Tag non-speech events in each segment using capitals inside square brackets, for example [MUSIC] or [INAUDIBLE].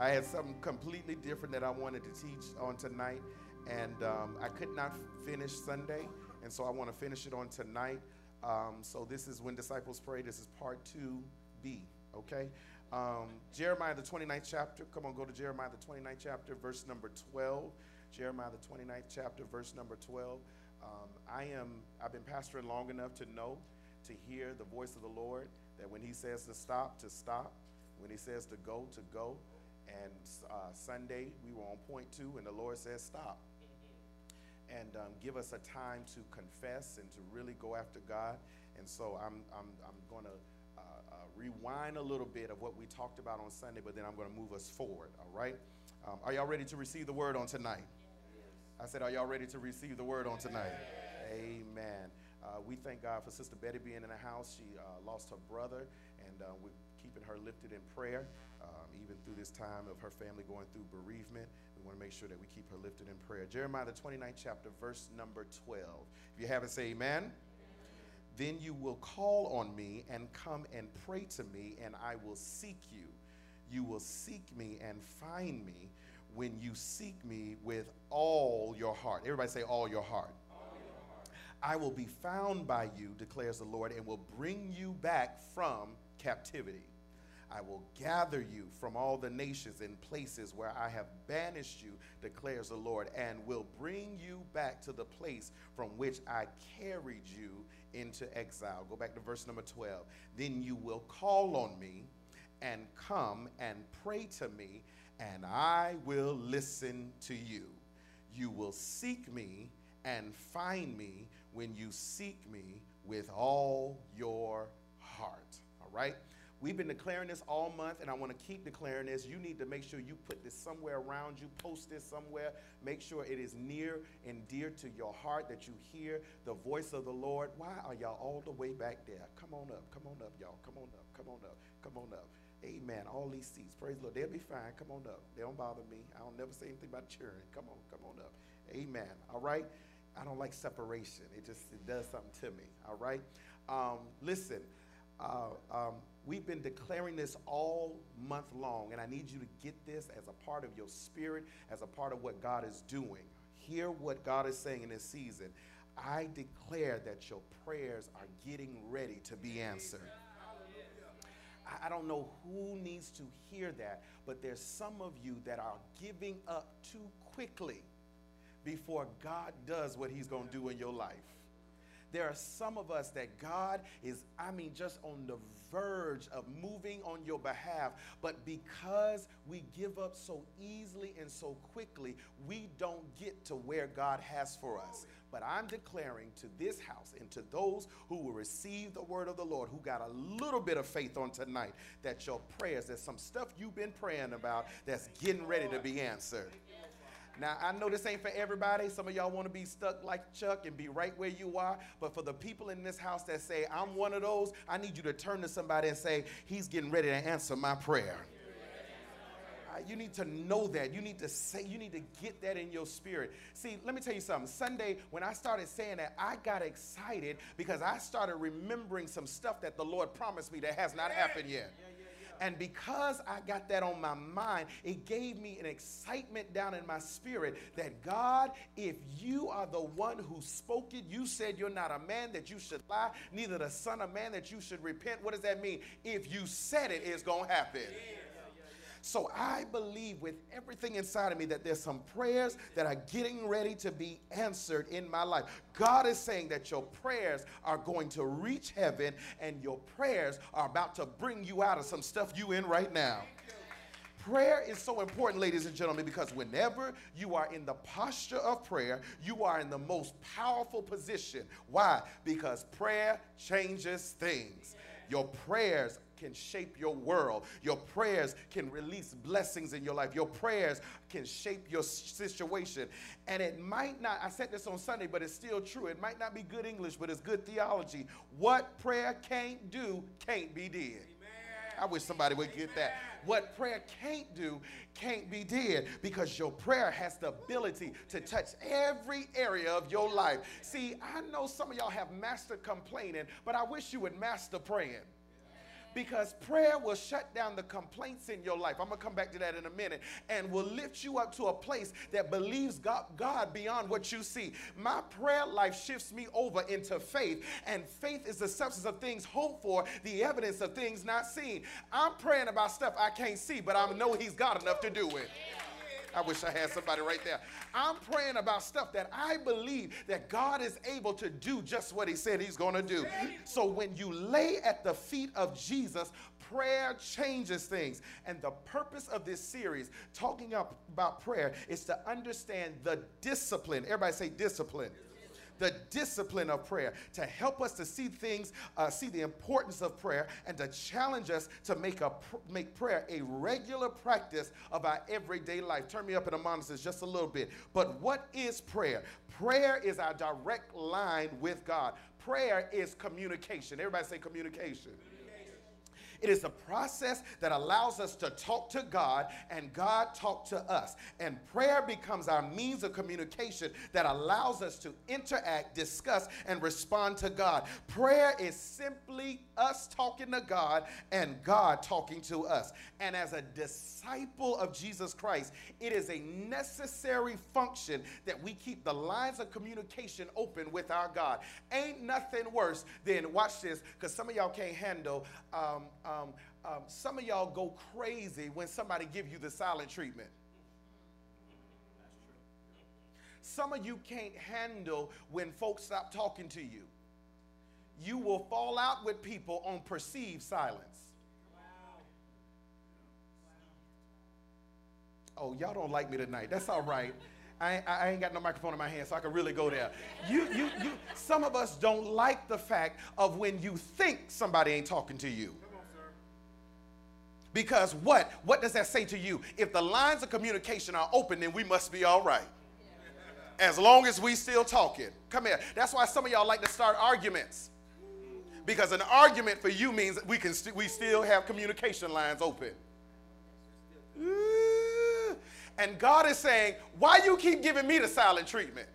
I had something completely different that I wanted to teach on tonight, and um, I could not finish Sunday, and so I want to finish it on tonight. Um, so this is when disciples pray. This is part 2b, okay? Um, Jeremiah, the 29th chapter. Come on, go to Jeremiah, the 29th chapter, verse number 12. Jeremiah, the 29th chapter, verse number 12. Um, I am, I've been pastoring long enough to know, to hear the voice of the Lord, that when he says to stop, to stop. When he says to go, to go. And uh, Sunday, we were on point two, and the Lord says, Stop. And um, give us a time to confess and to really go after God. And so I'm, I'm, I'm going to uh, uh, rewind a little bit of what we talked about on Sunday, but then I'm going to move us forward, all right? Um, are y'all ready to receive the word on tonight? I said, Are y'all ready to receive the word on tonight? Amen. Uh, we thank God for Sister Betty being in the house. She uh, lost her brother, and uh, we're keeping her lifted in prayer um, even through this time of her family going through bereavement. We want to make sure that we keep her lifted in prayer. Jeremiah, the 29th chapter, verse number 12. If you have it, say amen. amen. Then you will call on me and come and pray to me, and I will seek you. You will seek me and find me when you seek me with all your heart. Everybody say, all your heart. I will be found by you, declares the Lord, and will bring you back from captivity. I will gather you from all the nations and places where I have banished you, declares the Lord, and will bring you back to the place from which I carried you into exile. Go back to verse number 12. Then you will call on me and come and pray to me, and I will listen to you. You will seek me and find me when you seek me with all your heart. All right? We've been declaring this all month, and I want to keep declaring this. You need to make sure you put this somewhere around you, post this somewhere. Make sure it is near and dear to your heart that you hear the voice of the Lord. Why are y'all all the way back there? Come on up, come on up, y'all. Come on up, come on up, come on up. Amen. All these seats, praise the Lord. They'll be fine. Come on up. They don't bother me. I don't never say anything about cheering. Come on, come on up. Amen. All right. I don't like separation. It just it does something to me. All right. Um, listen. Uh, um, we've been declaring this all month long, and I need you to get this as a part of your spirit, as a part of what God is doing. Hear what God is saying in this season. I declare that your prayers are getting ready to be answered. I don't know who needs to hear that, but there's some of you that are giving up too quickly before God does what He's going to do in your life. There are some of us that God is, I mean, just on the verge of moving on your behalf. But because we give up so easily and so quickly, we don't get to where God has for us. But I'm declaring to this house and to those who will receive the word of the Lord, who got a little bit of faith on tonight, that your prayers, there's some stuff you've been praying about that's getting ready to be answered. Now, I know this ain't for everybody. Some of y'all want to be stuck like Chuck and be right where you are. But for the people in this house that say, I'm one of those, I need you to turn to somebody and say, He's getting ready to answer my prayer. Uh, you need to know that. You need to say, you need to get that in your spirit. See, let me tell you something. Sunday, when I started saying that, I got excited because I started remembering some stuff that the Lord promised me that has not happened yet. And because I got that on my mind, it gave me an excitement down in my spirit that God, if you are the one who spoke it, you said you're not a man that you should lie, neither the son of man that you should repent. What does that mean? If you said it, it's going to happen. So I believe with everything inside of me that there's some prayers that are getting ready to be answered in my life. God is saying that your prayers are going to reach heaven and your prayers are about to bring you out of some stuff you in right now. Prayer is so important, ladies and gentlemen, because whenever you are in the posture of prayer, you are in the most powerful position. Why? Because prayer changes things. Your prayers can shape your world. Your prayers can release blessings in your life. Your prayers can shape your situation. And it might not, I said this on Sunday, but it's still true. It might not be good English, but it's good theology. What prayer can't do can't be did. I wish somebody would get that. What prayer can't do can't be did because your prayer has the ability to touch every area of your life. See, I know some of y'all have mastered complaining, but I wish you would master praying. Because prayer will shut down the complaints in your life. I'm going to come back to that in a minute. And will lift you up to a place that believes God, God beyond what you see. My prayer life shifts me over into faith. And faith is the substance of things hoped for, the evidence of things not seen. I'm praying about stuff I can't see, but I know He's got enough to do it. I wish I had somebody right there. I'm praying about stuff that I believe that God is able to do just what He said He's going to do. So when you lay at the feet of Jesus, prayer changes things. And the purpose of this series, talking about prayer, is to understand the discipline. Everybody say discipline the discipline of prayer, to help us to see things, uh, see the importance of prayer, and to challenge us to make, a, make prayer a regular practice of our everyday life. Turn me up in the monitors just a little bit. But what is prayer? Prayer is our direct line with God. Prayer is communication. Everybody say communication. It is a process that allows us to talk to God and God talk to us. And prayer becomes our means of communication that allows us to interact, discuss, and respond to God. Prayer is simply us talking to God and God talking to us. And as a disciple of Jesus Christ, it is a necessary function that we keep the lines of communication open with our God. Ain't nothing worse than, watch this, because some of y'all can't handle. Um, um, um, some of y'all go crazy when somebody give you the silent treatment. Some of you can't handle when folks stop talking to you. You will fall out with people on perceived silence. Oh, y'all don't like me tonight. That's all right. I, I, ain't got no microphone in my hand, so I can really go there. You, you, you, some of us don't like the fact of when you think somebody ain't talking to you. Because what? What does that say to you? If the lines of communication are open, then we must be all right. As long as we still talking. Come here. That's why some of y'all like to start arguments. Because an argument for you means we can st- we still have communication lines open. And God is saying, why you keep giving me the silent treatment?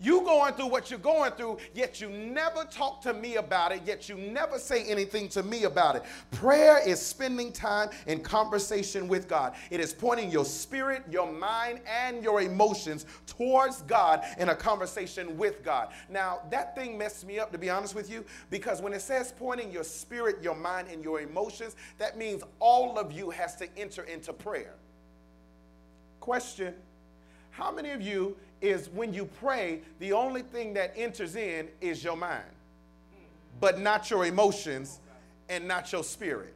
You going through what you're going through, yet you never talk to me about it, yet you never say anything to me about it. Prayer is spending time in conversation with God. It is pointing your spirit, your mind, and your emotions towards God in a conversation with God. Now, that thing messed me up, to be honest with you, because when it says pointing your spirit, your mind, and your emotions, that means all of you has to enter into prayer. Question How many of you is when you pray, the only thing that enters in is your mind, but not your emotions and not your spirit.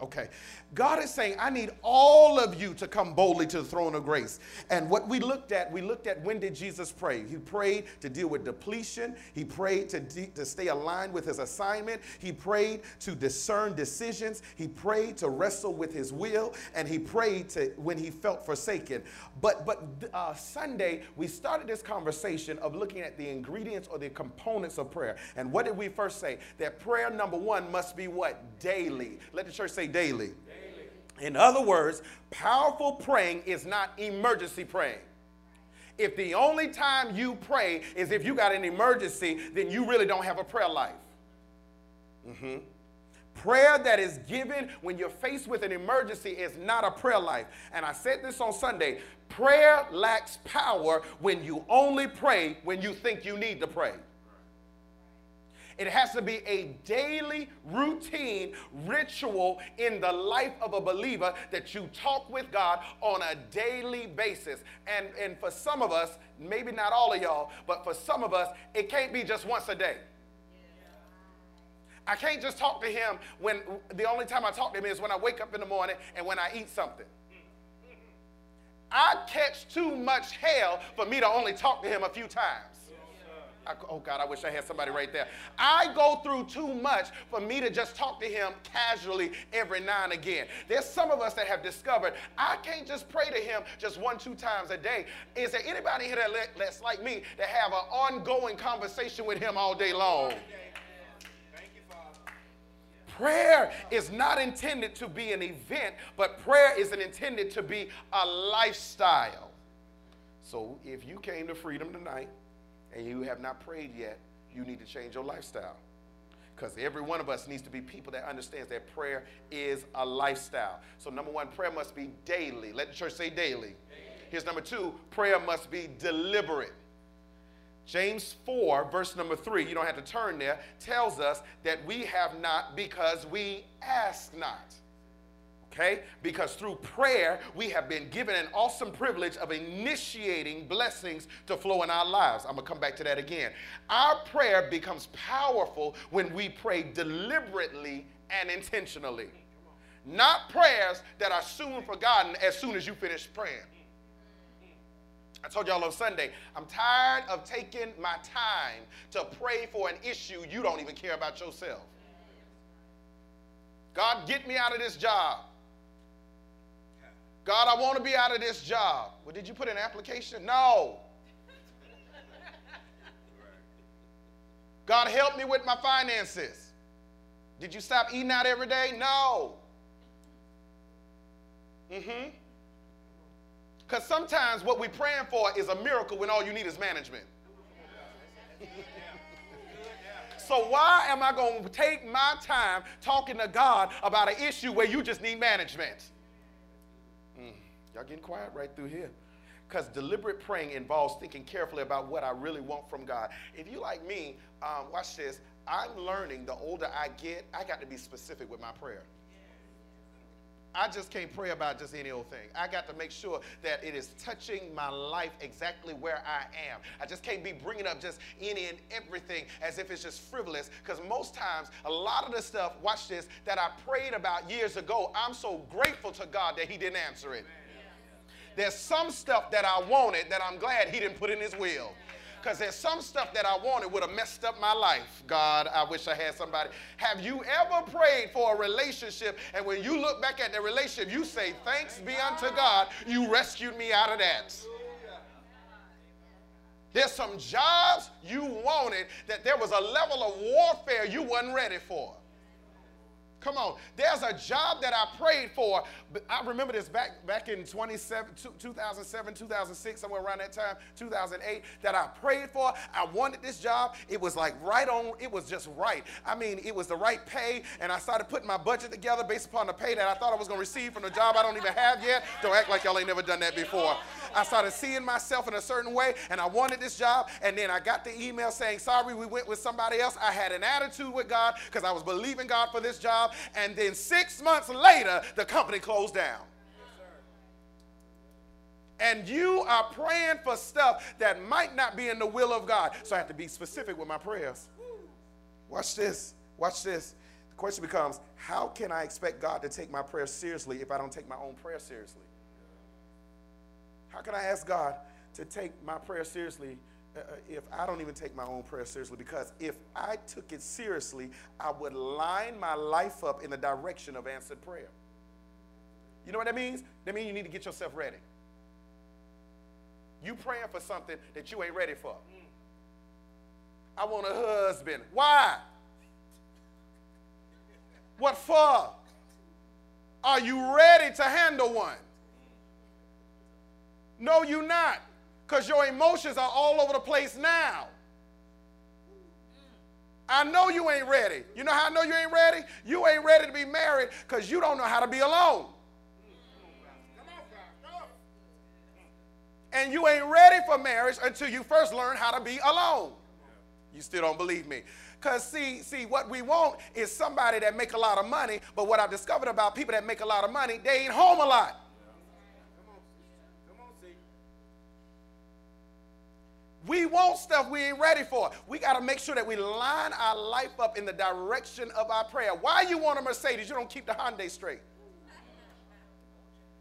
Okay. God is saying, I need all of you to come boldly to the throne of grace. And what we looked at, we looked at when did Jesus pray? He prayed to deal with depletion. He prayed to, de- to stay aligned with his assignment. He prayed to discern decisions. He prayed to wrestle with his will. And he prayed to when he felt forsaken. But, but uh, Sunday, we started this conversation of looking at the ingredients or the components of prayer. And what did we first say? That prayer, number one, must be what? Daily. Let the church say daily. In other words, powerful praying is not emergency praying. If the only time you pray is if you got an emergency, then you really don't have a prayer life. Mm-hmm. Prayer that is given when you're faced with an emergency is not a prayer life. And I said this on Sunday prayer lacks power when you only pray when you think you need to pray. It has to be a daily routine ritual in the life of a believer that you talk with God on a daily basis. And, and for some of us, maybe not all of y'all, but for some of us, it can't be just once a day. I can't just talk to him when the only time I talk to him is when I wake up in the morning and when I eat something. I catch too much hell for me to only talk to him a few times. I, oh God, I wish I had somebody right there. I go through too much for me to just talk to him casually every now and again. There's some of us that have discovered I can't just pray to him just one, two times a day. Is there anybody here that's like me that have an ongoing conversation with him all day long? Prayer is not intended to be an event, but prayer is intended to be a lifestyle. So if you came to freedom tonight, and you have not prayed yet, you need to change your lifestyle. because every one of us needs to be people that understands that prayer is a lifestyle. So number one, prayer must be daily. Let the church say daily. daily. Here's number two, prayer must be deliberate. James 4, verse number 3, you don't have to turn there, tells us that we have not because we ask not. Okay? Because through prayer, we have been given an awesome privilege of initiating blessings to flow in our lives. I'm to come back to that again. Our prayer becomes powerful when we pray deliberately and intentionally. Not prayers that are soon forgotten as soon as you finish praying. I told y'all on Sunday, I'm tired of taking my time to pray for an issue you don't even care about yourself. God, get me out of this job. God, I want to be out of this job. Well, did you put an application? No. [LAUGHS] God, help me with my finances. Did you stop eating out every day? No. Mm-hmm. Because sometimes what we're praying for is a miracle when all you need is management. [LAUGHS] so why am I going to take my time talking to God about an issue where you just need management? Y'all getting quiet right through here. Because deliberate praying involves thinking carefully about what I really want from God. If you like me, um, watch this. I'm learning the older I get, I got to be specific with my prayer. I just can't pray about just any old thing. I got to make sure that it is touching my life exactly where I am. I just can't be bringing up just any and everything as if it's just frivolous. Because most times, a lot of the stuff, watch this, that I prayed about years ago, I'm so grateful to God that He didn't answer it. There's some stuff that I wanted that I'm glad he didn't put in his will. Because there's some stuff that I wanted would have messed up my life. God, I wish I had somebody. Have you ever prayed for a relationship and when you look back at the relationship, you say, Thanks be unto God, you rescued me out of that? There's some jobs you wanted that there was a level of warfare you wasn't ready for. Come on. There's a job that I prayed for. I remember this back, back in 2007, 2006, somewhere around that time, 2008, that I prayed for. I wanted this job. It was like right on, it was just right. I mean, it was the right pay, and I started putting my budget together based upon the pay that I thought I was going to receive from the job I don't even have yet. Don't act like y'all ain't never done that before. I started seeing myself in a certain way, and I wanted this job, and then I got the email saying, sorry, we went with somebody else. I had an attitude with God because I was believing God for this job, and then six months later, the company closed down. And you are praying for stuff that might not be in the will of God. So I have to be specific with my prayers. Watch this. Watch this. The question becomes how can I expect God to take my prayer seriously if I don't take my own prayer seriously? How can I ask God to take my prayer seriously Uh, if I don't even take my own prayer seriously? Because if I took it seriously, I would line my life up in the direction of answered prayer. You know what that means? That means you need to get yourself ready. You praying for something that you ain't ready for. I want a husband. Why? What for? Are you ready to handle one? No, you're not, because your emotions are all over the place now. I know you ain't ready. You know how I know you ain't ready? You ain't ready to be married because you don't know how to be alone. And you ain't ready for marriage until you first learn how to be alone. You still don't believe me. Because see, see, what we want is somebody that make a lot of money, but what I've discovered about people that make a lot of money, they ain't home a lot. We want stuff we ain't ready for. We got to make sure that we line our life up in the direction of our prayer. Why you want a Mercedes? You don't keep the Hyundai straight.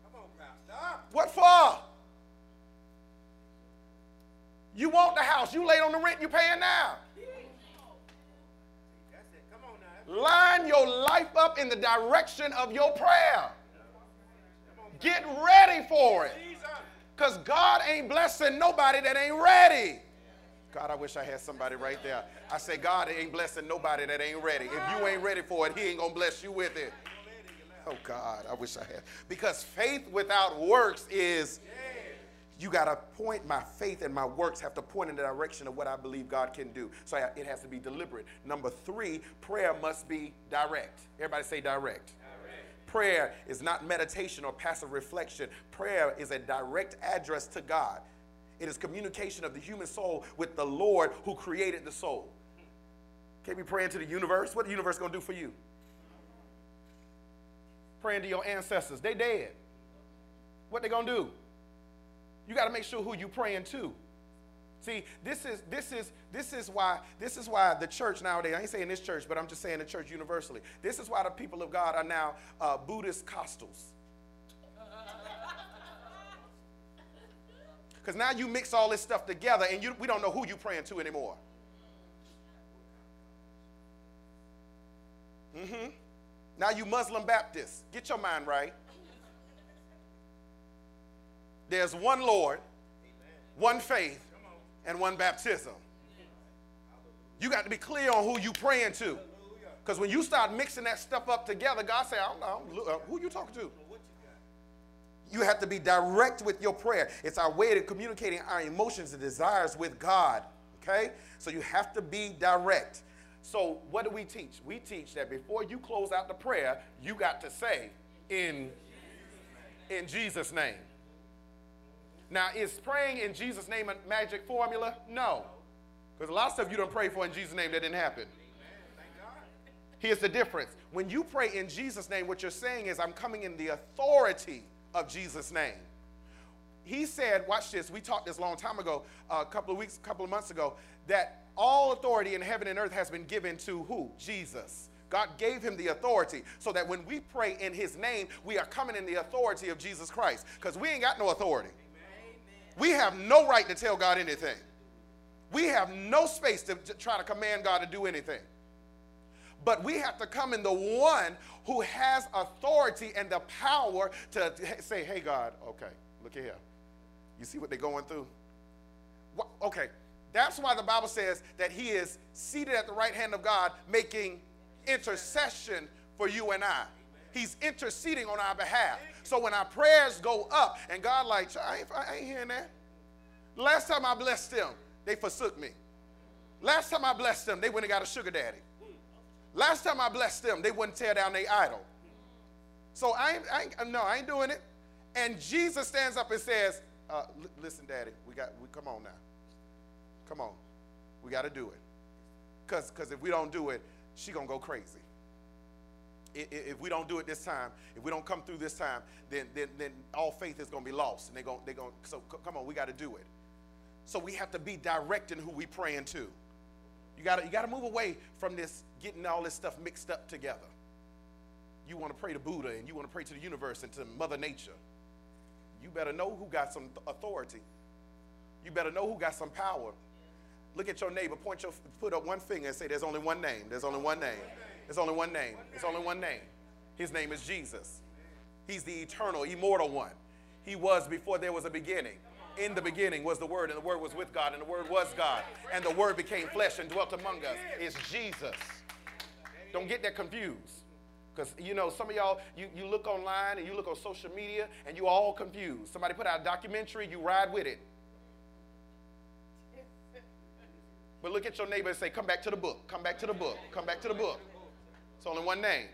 Come on, Pastor. What for? You want the house. You laid on the rent you paying now. Line your life up in the direction of your prayer. Get ready for it. Because God ain't blessing nobody that ain't ready. God, I wish I had somebody right there. I say, God ain't blessing nobody that ain't ready. If you ain't ready for it, He ain't going to bless you with it. Oh, God, I wish I had. Because faith without works is you got to point my faith and my works have to point in the direction of what I believe God can do. So it has to be deliberate. Number three, prayer must be direct. Everybody say direct. Prayer is not meditation or passive reflection. Prayer is a direct address to God. It is communication of the human soul with the Lord who created the soul. Can't be praying to the universe. What the universe gonna do for you? Praying to your ancestors. They dead. What they gonna do? You got to make sure who you praying to. See, this is this is this is why this is why the church nowadays. I ain't saying this church, but I'm just saying the church universally. This is why the people of God are now uh, Buddhist costals. [LAUGHS] Because now you mix all this stuff together, and you, we don't know who you praying to anymore. Mm-hmm. Now you Muslim Baptists, get your mind right. There's one Lord, one faith, and one baptism. You got to be clear on who you praying to. Because when you start mixing that stuff up together, God say, I don't know, uh, who you talking to? You have to be direct with your prayer. It's our way of communicating our emotions and desires with God. Okay? So you have to be direct. So what do we teach? We teach that before you close out the prayer, you got to say, in, in Jesus' name. Now, is praying in Jesus' name a magic formula? No. Because a lot of stuff you don't pray for in Jesus' name that didn't happen. Here's the difference. When you pray in Jesus' name, what you're saying is, I'm coming in the authority of Jesus' name. He said, watch this, we talked this a long time ago, uh, a couple of weeks, a couple of months ago, that all authority in heaven and earth has been given to who? Jesus. God gave him the authority so that when we pray in his name, we are coming in the authority of Jesus Christ because we ain't got no authority. We have no right to tell God anything. We have no space to, to, try to command God to do anything. But we have to come in the one who has authority and the power to, say, hey, God, okay, look here. You see what they're going through? What, okay, that's why the Bible says that he is seated at the right hand of God making intercession for you and I. He's interceding on our behalf. So when our prayers go up, and God like, I ain't, I ain't hearing that. Last time I blessed them, they forsook me. Last time I blessed them, they went and got a sugar daddy. Last time I blessed them, they wouldn't tear down their idol. So I ain't, I ain't, no, I ain't doing it. And Jesus stands up and says, uh, "Listen, Daddy, we got, we come on now, come on, we got to do it, cause, cause if we don't do it, she gonna go crazy." If we don't do it this time, if we don't come through this time, then, then, then all faith is going to be lost. And they're going, they're going, so come on, we got to do it. So we have to be direct in who we praying to. You got you to move away from this getting all this stuff mixed up together. You want to pray to Buddha and you want to pray to the universe and to Mother Nature. You better know who got some authority. You better know who got some power. Look at your neighbor, point your, put up one finger and say, There's only one name. There's only one name. There's only one name. There's only one name. His name is Jesus. He's the eternal, immortal one. He was before there was a beginning. In the beginning was the Word, and the Word was with God, and the Word was God. And the Word became flesh and dwelt among us. It's Jesus. Don't get that confused. Because, you know, some of y'all, you, you look online and you look on social media and you all confused. Somebody put out a documentary, you ride with it. But look at your neighbor and say, come back to the book, come back to the book, come back to the book. It's only one name.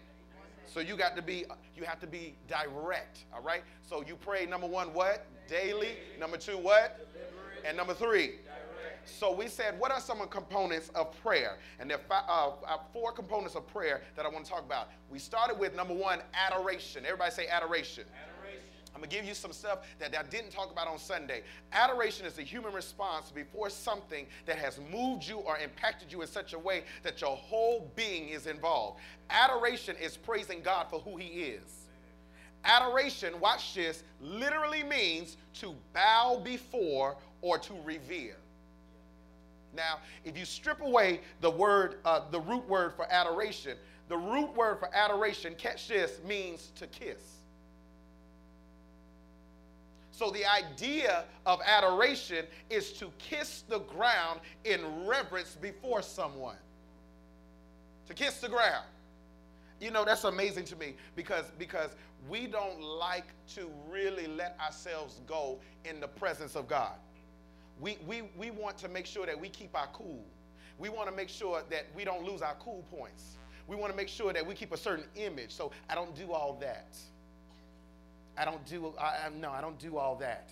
So you got to be, you have to be direct, all right? So you pray number one, what? Daily. Number two, what? And number three. So we said, what are some components of prayer? And there are uh, uh, four components of prayer that I want to talk about. We started with number one, adoration. Everybody say adoration. adoration. I'm going to give you some stuff that I didn't talk about on Sunday. Adoration is a human response before something that has moved you or impacted you in such a way that your whole being is involved. Adoration is praising God for who He is. Adoration, watch this, literally means to bow before or to revere. Now, if you strip away the word, uh, the root word for adoration, the root word for adoration, catch this, means to kiss. So the idea of adoration is to kiss the ground in reverence before someone. To kiss the ground. You know, that's amazing to me because, because we don't like to really let ourselves go in the presence of God. We, we, we want to make sure that we keep our cool. We want to make sure that we don't lose our cool points. We want to make sure that we keep a certain image. So I don't do all that. I don't do, I, no, I don't do all that.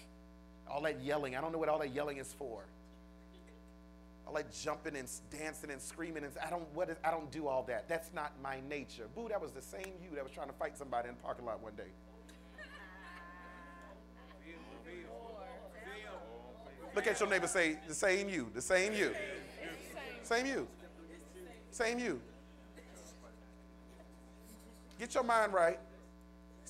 All that yelling. I don't know what all that yelling is for. All that jumping and dancing and screaming. And I don't, what is, I don't do all that. That's not my nature. Boo, that was the same you that was trying to fight somebody in the parking lot one day. Look at your neighbor say, the same you, the same you. Same you. Same you. Get your mind right.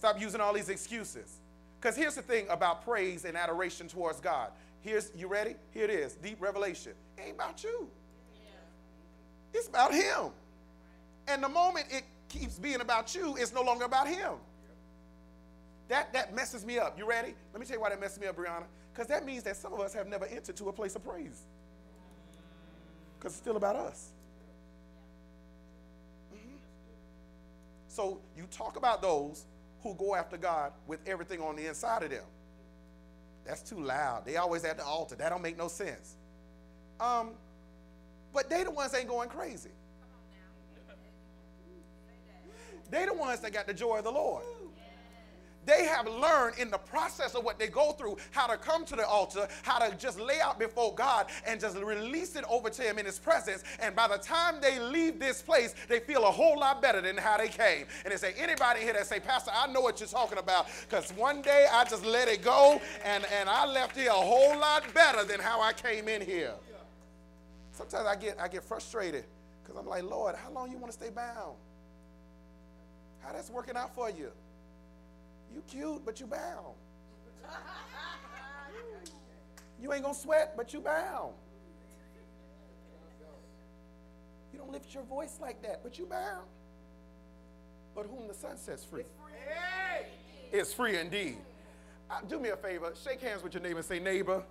Stop using all these excuses. Because here's the thing about praise and adoration towards God. Here's, you ready? Here it is deep revelation. It ain't about you, it's about Him. And the moment it keeps being about you, it's no longer about Him. That, that messes me up. You ready? Let me tell you why that messes me up, Brianna. Because that means that some of us have never entered to a place of praise. Because it's still about us. Mm-hmm. So you talk about those who go after God with everything on the inside of them. That's too loud. They always at the altar. That don't make no sense. Um, but they the ones ain't going crazy. They the ones that got the joy of the Lord. They have learned in the process of what they go through how to come to the altar, how to just lay out before God and just release it over to Him in His presence. And by the time they leave this place, they feel a whole lot better than how they came. And they say, anybody here that say, Pastor, I know what you're talking about because one day I just let it go and, and I left here a whole lot better than how I came in here. Sometimes I get, I get frustrated because I'm like, Lord, how long you want to stay bound? How that's working out for you? You cute, but you bound. You ain't gonna sweat, but you bound. You don't lift your voice like that, but you bound. But whom the Son sets free is free indeed. Uh, do me a favor, shake hands with your neighbor and say, neighbor,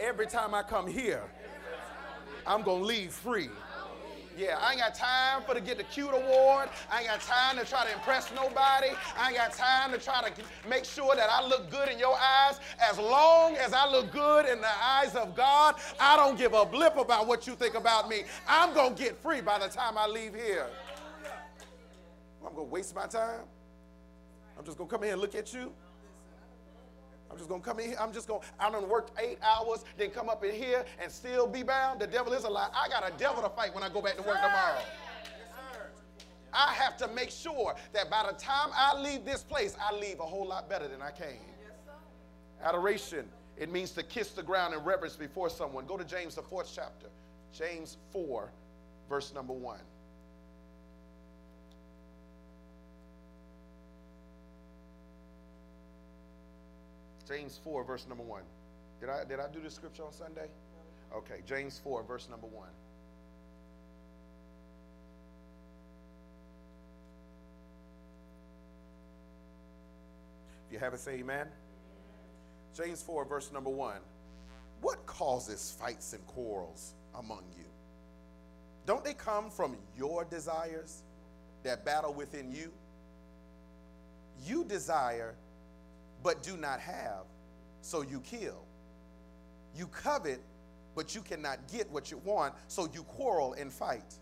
every time I come here, I'm gonna leave free. Yeah, I ain't got time for to get the cute award. I ain't got time to try to impress nobody. I ain't got time to try to make sure that I look good in your eyes. As long as I look good in the eyes of God, I don't give a blip about what you think about me. I'm going to get free by the time I leave here. I'm going to waste my time. I'm just going to come here and look at you. I'm just gonna come in here. I'm just gonna, I done worked eight hours, then come up in here and still be bound. The devil is a lie. I got a devil to fight when I go back to work tomorrow. I have to make sure that by the time I leave this place, I leave a whole lot better than I came. Adoration, it means to kiss the ground in reverence before someone. Go to James, the fourth chapter. James 4, verse number 1. James 4, verse number 1. Did I, did I do the scripture on Sunday? Okay, James 4, verse number 1. If you have it, say amen. James 4, verse number 1. What causes fights and quarrels among you? Don't they come from your desires that battle within you? You desire but do not have, so you kill. You covet, but you cannot get what you want, so you quarrel and fight.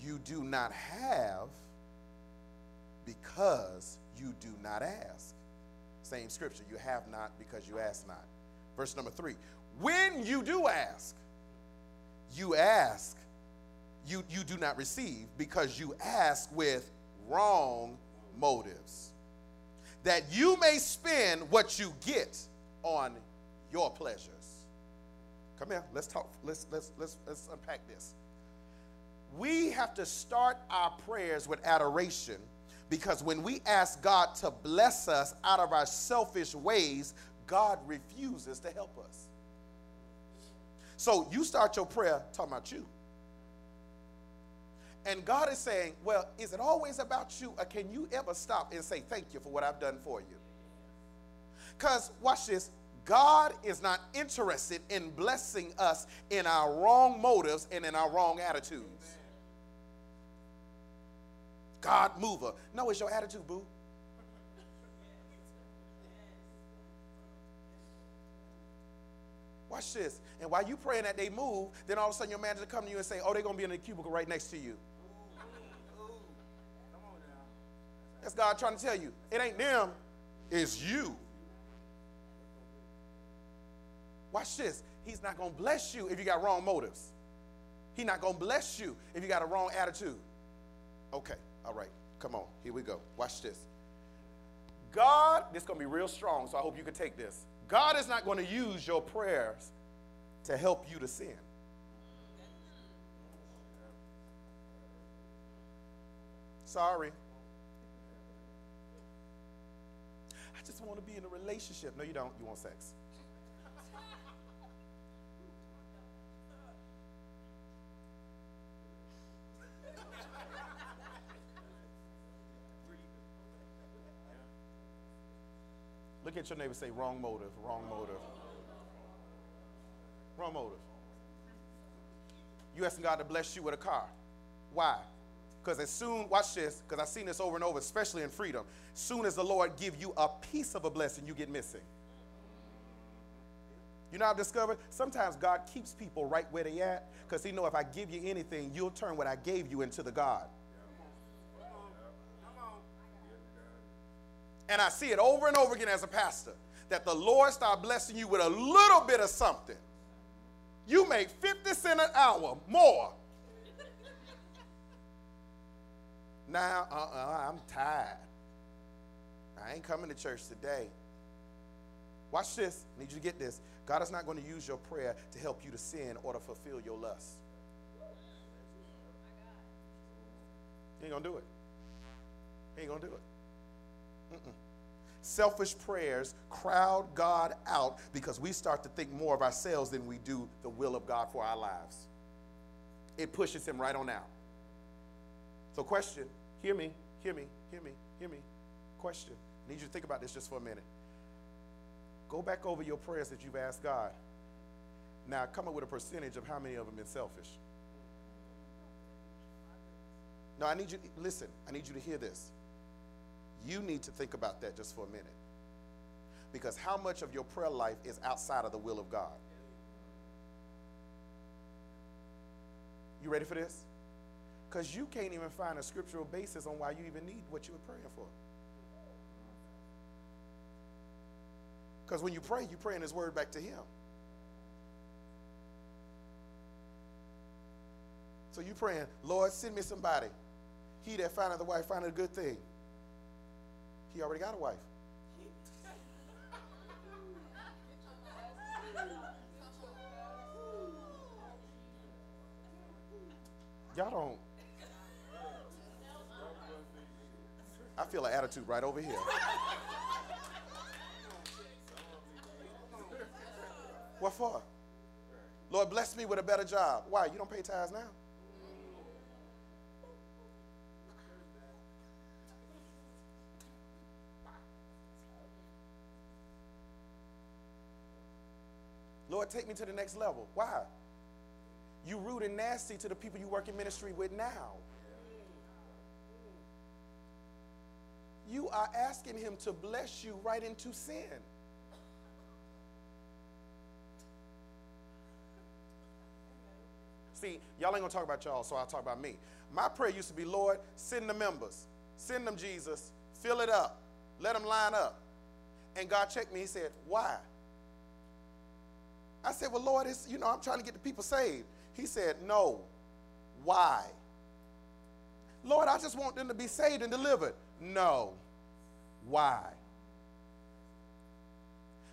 You do not have because you do not ask. Same scripture. You have not because you ask not. Verse number three. When you do ask, you ask, you, you do not receive because you ask with wrong motives that you may spend what you get on your pleasures. Come here, let's talk, let's, let's, let's, let's unpack this. We have to start our prayers with adoration because when we ask God to bless us out of our selfish ways, God refuses to help us. So you start your prayer talking about you. And God is saying, well, is it always about you or can you ever stop and say thank you for what I've done for you? Because, watch this, God is not interested in blessing us in our wrong motives and in our wrong attitudes. Amen. God mover. No, it's your attitude, boo. Watch this. And while you praying that they move, then all of a sudden your manager come to you and say, oh, they're going to be in the cubicle right next to you. That's God trying to tell you. It ain't them, it's you. Watch this. He's not going to bless you if you got wrong motives. He's not going to bless you if you got a wrong attitude. Okay, all right. Come on. Here we go. Watch this. God, this is going to be real strong, so I hope you can take this. God is not going to use your prayers to help you to sin. Sorry. I just want to be in a relationship. No, you don't. You want sex. Look at your neighbor say, wrong motive, wrong motive. Wrong motive. You asking God to bless you with a car. Why? Because as soon, watch this, because I've seen this over and over, especially in freedom. Soon as the Lord give you a piece of a blessing, you get missing. You know I've discovered? Sometimes God keeps people right where they at because he know if I give you anything, you'll turn what I gave you into the God. And I see it over and over again as a pastor that the Lord start blessing you with a little bit of something. You make 50 cents an hour more. Now, uh-uh, I'm tired. I ain't coming to church today. Watch this. I need you to get this. God is not going to use your prayer to help you to sin or to fulfill your lust. He ain't going to do it. He ain't going to do it. Mm-mm. Selfish prayers crowd God out because we start to think more of ourselves than we do the will of God for our lives. It pushes him right on out. So, question hear me, hear me, hear me, hear me. Question. I need you to think about this just for a minute. Go back over your prayers that you've asked God. Now, come up with a percentage of how many of them been selfish. No, I need you, listen, I need you to hear this. You need to think about that just for a minute. Because how much of your prayer life is outside of the will of God? You ready for this? Because you can't even find a scriptural basis on why you even need what you were praying for. Because when you pray, you pray in His Word back to Him. So you're praying, Lord, send me somebody. He that findeth the wife findeth a good thing. He already got a wife. Y'all don't. I feel an attitude right over here. What for? Lord, bless me with a better job. Why? You don't pay tithes now? Lord, take me to the next level. Why? You rude and nasty to the people you work in ministry with now. You are asking him to bless you right into sin. See, y'all ain't gonna talk about y'all, so I'll talk about me. My prayer used to be, Lord, send the members, send them Jesus, fill it up, let them line up. And God checked me, He said, Why? I said, Well, Lord, it's, you know, I'm trying to get the people saved. He said, No. Why? Lord, I just want them to be saved and delivered. No. Why?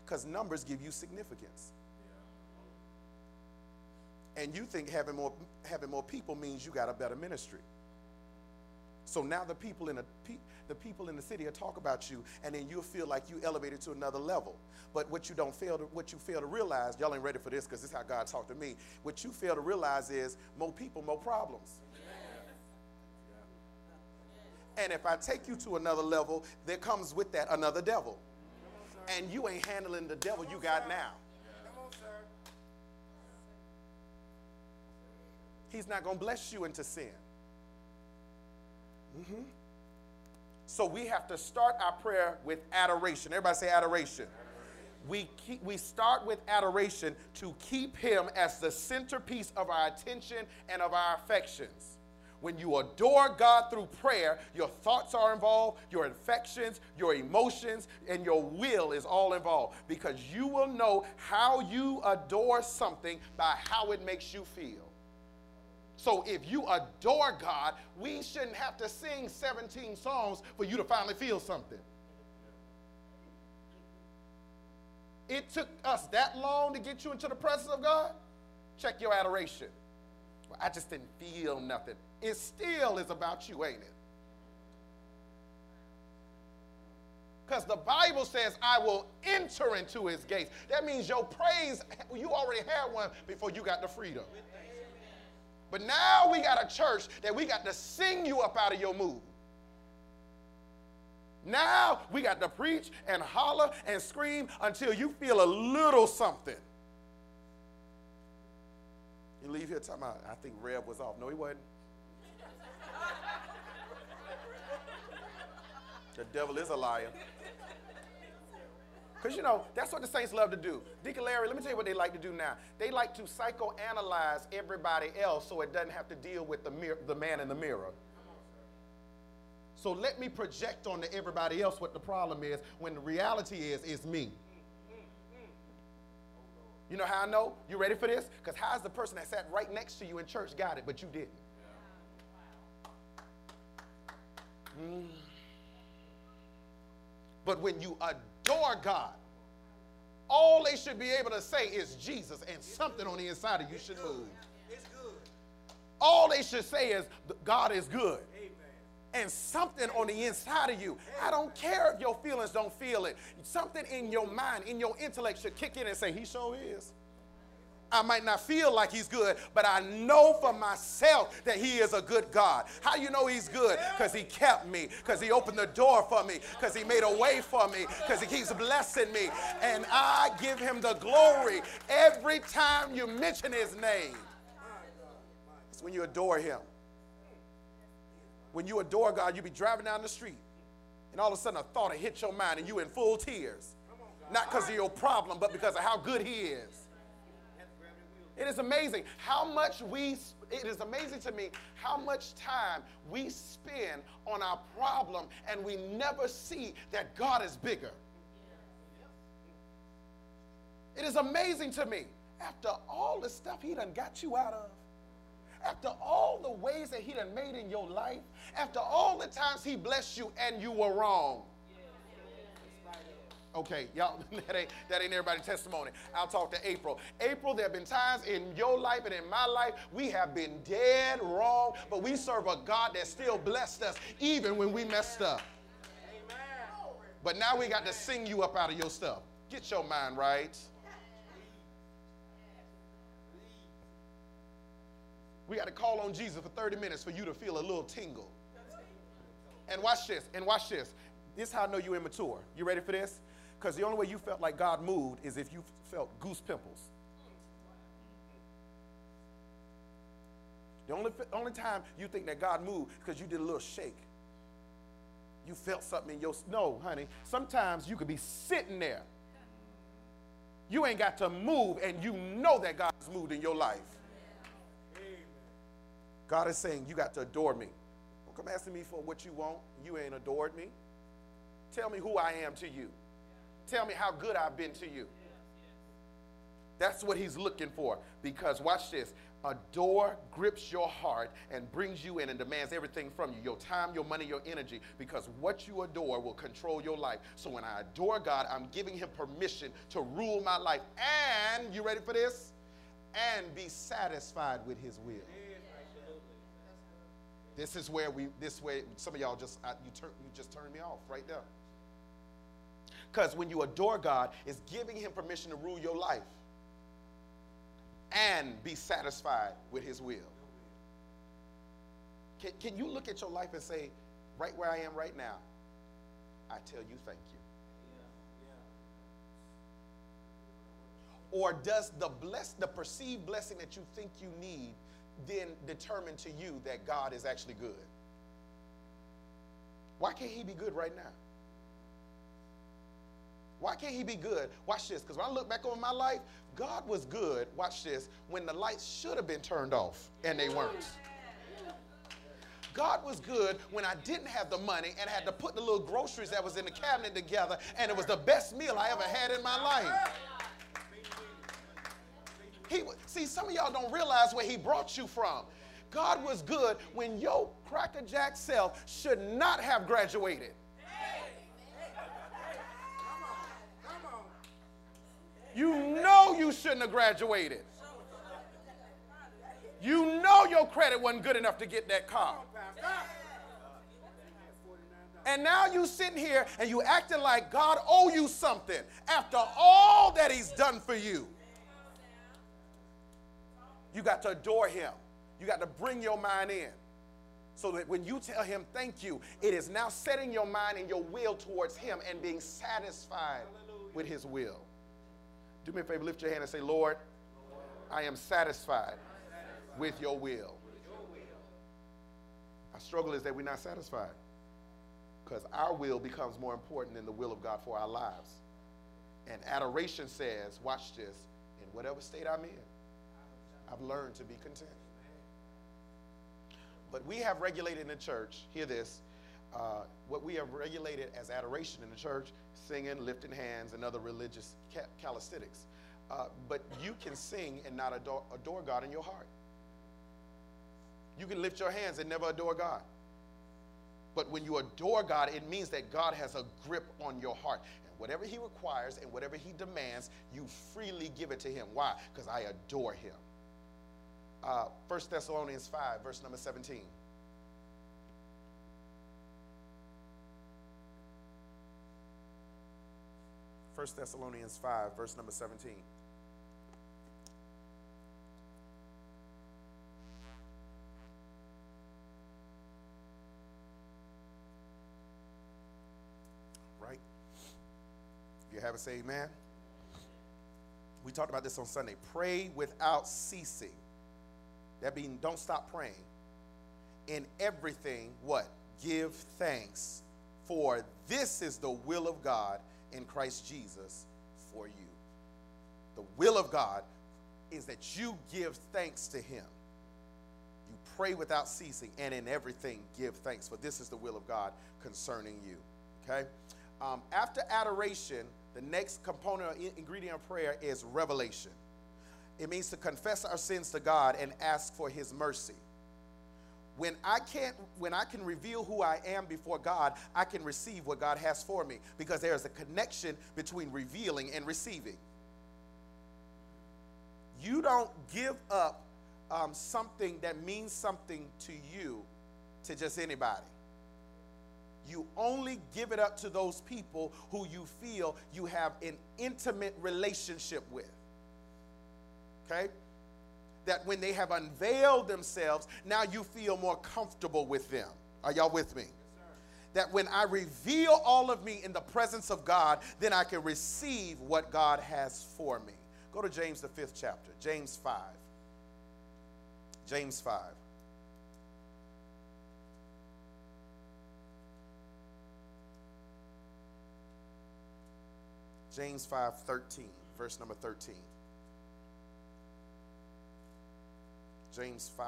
Because numbers give you significance. And you think having more, having more people means you got a better ministry. So now the people in a, the people in the city will talk about you, and then you'll feel like you elevated to another level. But what you don't fail to, what you fail to realize, y'all ain't ready for this because this is how God talked to me. What you fail to realize is more people, more problems. And if I take you to another level, there comes with that another devil. And you ain't handling the devil you got now. He's not going to bless you into sin. Mm-hmm. So we have to start our prayer with adoration. Everybody say adoration. adoration. we, keep, we start with adoration to keep Him as the centerpiece of our attention and of our affections. When you adore God through prayer, your thoughts are involved, your affections, your emotions, and your will is all involved because you will know how you adore something by how it makes you feel. So if you adore God, we shouldn't have to sing 17 songs for you to finally feel something. It took us that long to get you into the presence of God. Check your adoration. Well, I just didn't feel nothing. It still is about you, ain't it? Because the Bible says, I will enter into his gates. That means your praise, you already had one before you got the freedom. But now we got a church that we got to sing you up out of your mood. Now we got to preach and holler and scream until you feel a little something. You leave here talking about, I think Rev was off. No, he wasn't. The devil is a liar. Because, you know, that's what the saints love to do. Deacon Larry, let me tell you what they like to do now. They like to psychoanalyze everybody else so it doesn't have to deal with the, mir- the man in the mirror. So let me project onto everybody else what the problem is when the reality is, is me. You know how I know? You ready for this? Because how's the person that sat right next to you in church got it, but you didn't? But when you adore God, all they should be able to say is Jesus, and something on the inside of you should move. It's good. All they should say is God is good. And something on the inside of you, I don't care if your feelings don't feel it. Something in your mind, in your intellect should kick in and say, He sure is. I might not feel like he's good, but I know for myself that he is a good God. How you know he's good? Because he kept me, because he opened the door for me, because he made a way for me, because he keeps blessing me. And I give him the glory every time you mention his name. It's when you adore him. When you adore God, you be driving down the street, and all of a sudden a thought will hit your mind, and you in full tears. Not because of your problem, but because of how good he is. It is amazing how much we, it is amazing to me how much time we spend on our problem and we never see that God is bigger. It is amazing to me. After all the stuff he done got you out of, after all the ways that he done made in your life, after all the times he blessed you and you were wrong. Okay, y'all, [LAUGHS] that ain't, that ain't everybody's testimony. I'll talk to April. April, there have been times in your life and in my life we have been dead wrong, but we serve a God that still blessed us even when we messed up. Amen. But now we got to sing you up out of your stuff. Get your mind right. We got to call on Jesus for 30 minutes for you to feel a little tingle. And watch this, and watch this. This is how I know you're immature. You ready for this? Because the only way you felt like God moved is if you felt goose pimples. The only, only time you think that God moved because you did a little shake. You felt something in your. No, honey. Sometimes you could be sitting there. You ain't got to move, and you know that God's moved in your life. God is saying, You got to adore me. Don't come asking me for what you want. You ain't adored me. Tell me who I am to you. Tell me how good I've been to you. That's what he's looking for. Because watch this a door grips your heart and brings you in and demands everything from you your time, your money, your energy. Because what you adore will control your life. So when I adore God, I'm giving him permission to rule my life. And, you ready for this? And be satisfied with his will. This is where we, this way, some of y'all just, I, you, turn, you just turned me off right there. Because when you adore God, it's giving Him permission to rule your life and be satisfied with His will. Can, can you look at your life and say, right where I am right now, I tell you thank you? Or does the bless the perceived blessing that you think you need then determine to you that God is actually good? Why can't he be good right now? Why can't he be good? Watch this, because when I look back over my life, God was good, watch this, when the lights should have been turned off and they weren't. God was good when I didn't have the money and had to put the little groceries that was in the cabinet together, and it was the best meal I ever had in my life. He, see, some of y'all don't realize where he brought you from. God was good when your crackerjack self should not have graduated. You know you shouldn't have graduated. You know your credit wasn't good enough to get that car. And now you sitting here and you acting like God owe you something after all that he's done for you. You got to adore him. You got to bring your mind in. So that when you tell him thank you, it is now setting your mind and your will towards him and being satisfied with his will. Do me a favor, lift your hand and say, Lord, I am satisfied with your will. Our struggle is that we're not satisfied because our will becomes more important than the will of God for our lives. And adoration says, watch this, in whatever state I'm in, I've learned to be content. But we have regulated in the church, hear this, uh, what we have regulated as adoration in the church, singing, lifting hands, and other religious ca- calisthenics. Uh, but you can sing and not adore, adore God in your heart. You can lift your hands and never adore God. But when you adore God, it means that God has a grip on your heart. And whatever He requires and whatever He demands, you freely give it to Him. Why? Because I adore Him. Uh, 1 Thessalonians 5, verse number 17. 1 Thessalonians 5, verse number 17. Right? If you have a say amen. We talked about this on Sunday. Pray without ceasing. That means don't stop praying. In everything, what? Give thanks. For this is the will of God in Christ Jesus for you. The will of God is that you give thanks to Him. You pray without ceasing, and in everything give thanks, for this is the will of God concerning you. Okay? Um, after adoration, the next component or ingredient of prayer is revelation. It means to confess our sins to God and ask for His mercy when I can't when I can reveal who I am before God, I can receive what God has for me because there is a connection between revealing and receiving. You don't give up um, something that means something to you to just anybody. You only give it up to those people who you feel you have an intimate relationship with. Okay? That when they have unveiled themselves, now you feel more comfortable with them. Are y'all with me? that when I reveal all of me in the presence of God, then I can receive what God has for me. Go to James, the fifth chapter, James 5. James 5. James 5 13, verse number 13. James 5,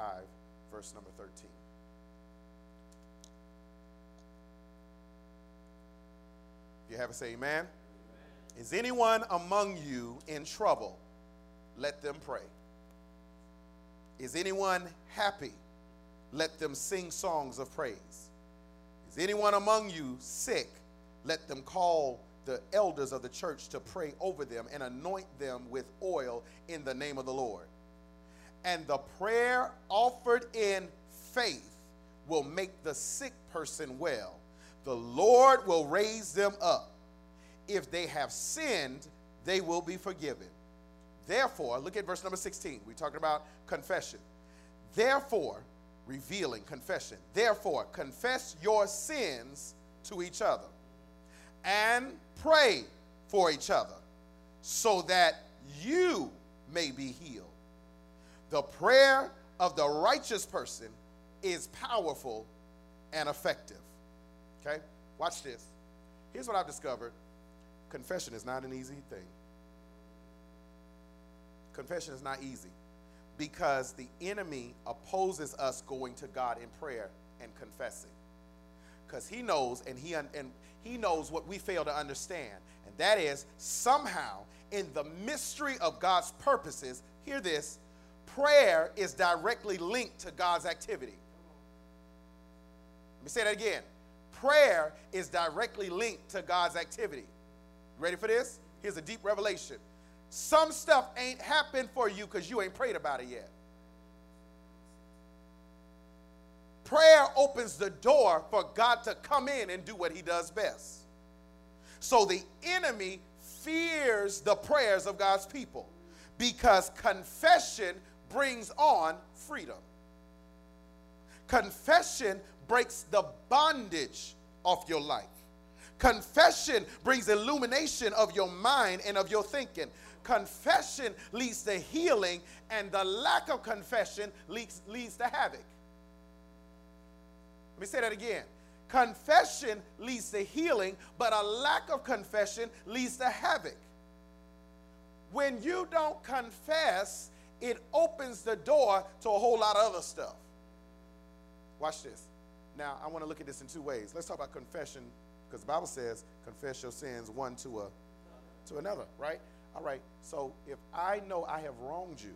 verse number 13. If you have a say amen. amen. Is anyone among you in trouble? Let them pray. Is anyone happy? Let them sing songs of praise. Is anyone among you sick? Let them call the elders of the church to pray over them and anoint them with oil in the name of the Lord and the prayer offered in faith will make the sick person well. The Lord will raise them up. If they have sinned, they will be forgiven. Therefore, look at verse number 16. We're talking about confession. Therefore, revealing confession. Therefore, confess your sins to each other and pray for each other so that you may be healed. The prayer of the righteous person is powerful and effective. Okay? Watch this. Here's what I've discovered confession is not an easy thing. Confession is not easy because the enemy opposes us going to God in prayer and confessing. Because he knows and he, un- and he knows what we fail to understand. And that is somehow in the mystery of God's purposes, hear this, prayer is directly linked to God's activity. Let me say that again. Prayer is directly linked to God's activity. Ready for this? Here's a deep revelation. Some stuff ain't happened for you because you ain't prayed about it yet. Prayer opens the door for God to come in and do what he does best. So the enemy fears the prayers of God's people because confession brings on freedom. Confession breaks the bondage of your life. Confession brings illumination of your mind and of your thinking. Confession leads to healing, and the lack of confession leads, leads to havoc. Let me say that again. Confession leads to healing, but a lack of confession leads to havoc. When you don't confess, it opens the door to a whole lot of other stuff. Watch this. Now, I want to look at this in two ways. Let's talk about confession because the Bible says confess your sins one to a to another, right? All right. So if I know I have wronged you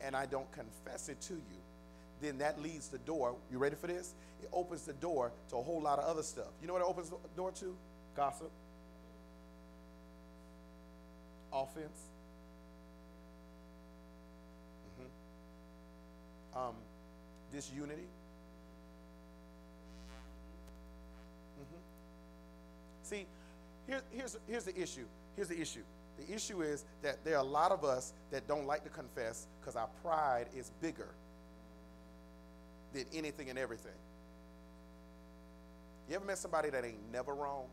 and I don't confess it to you, then that leads the door. You ready for this? It opens the door to a whole lot of other stuff. You know what it opens the door to? Gossip, offense, um, disunity. Mm-hmm. See, here, here's, here's the issue. Here's the issue. The issue is that there are a lot of us that don't like to confess because our pride is bigger than anything and everything. You ever met somebody that ain't never wrong?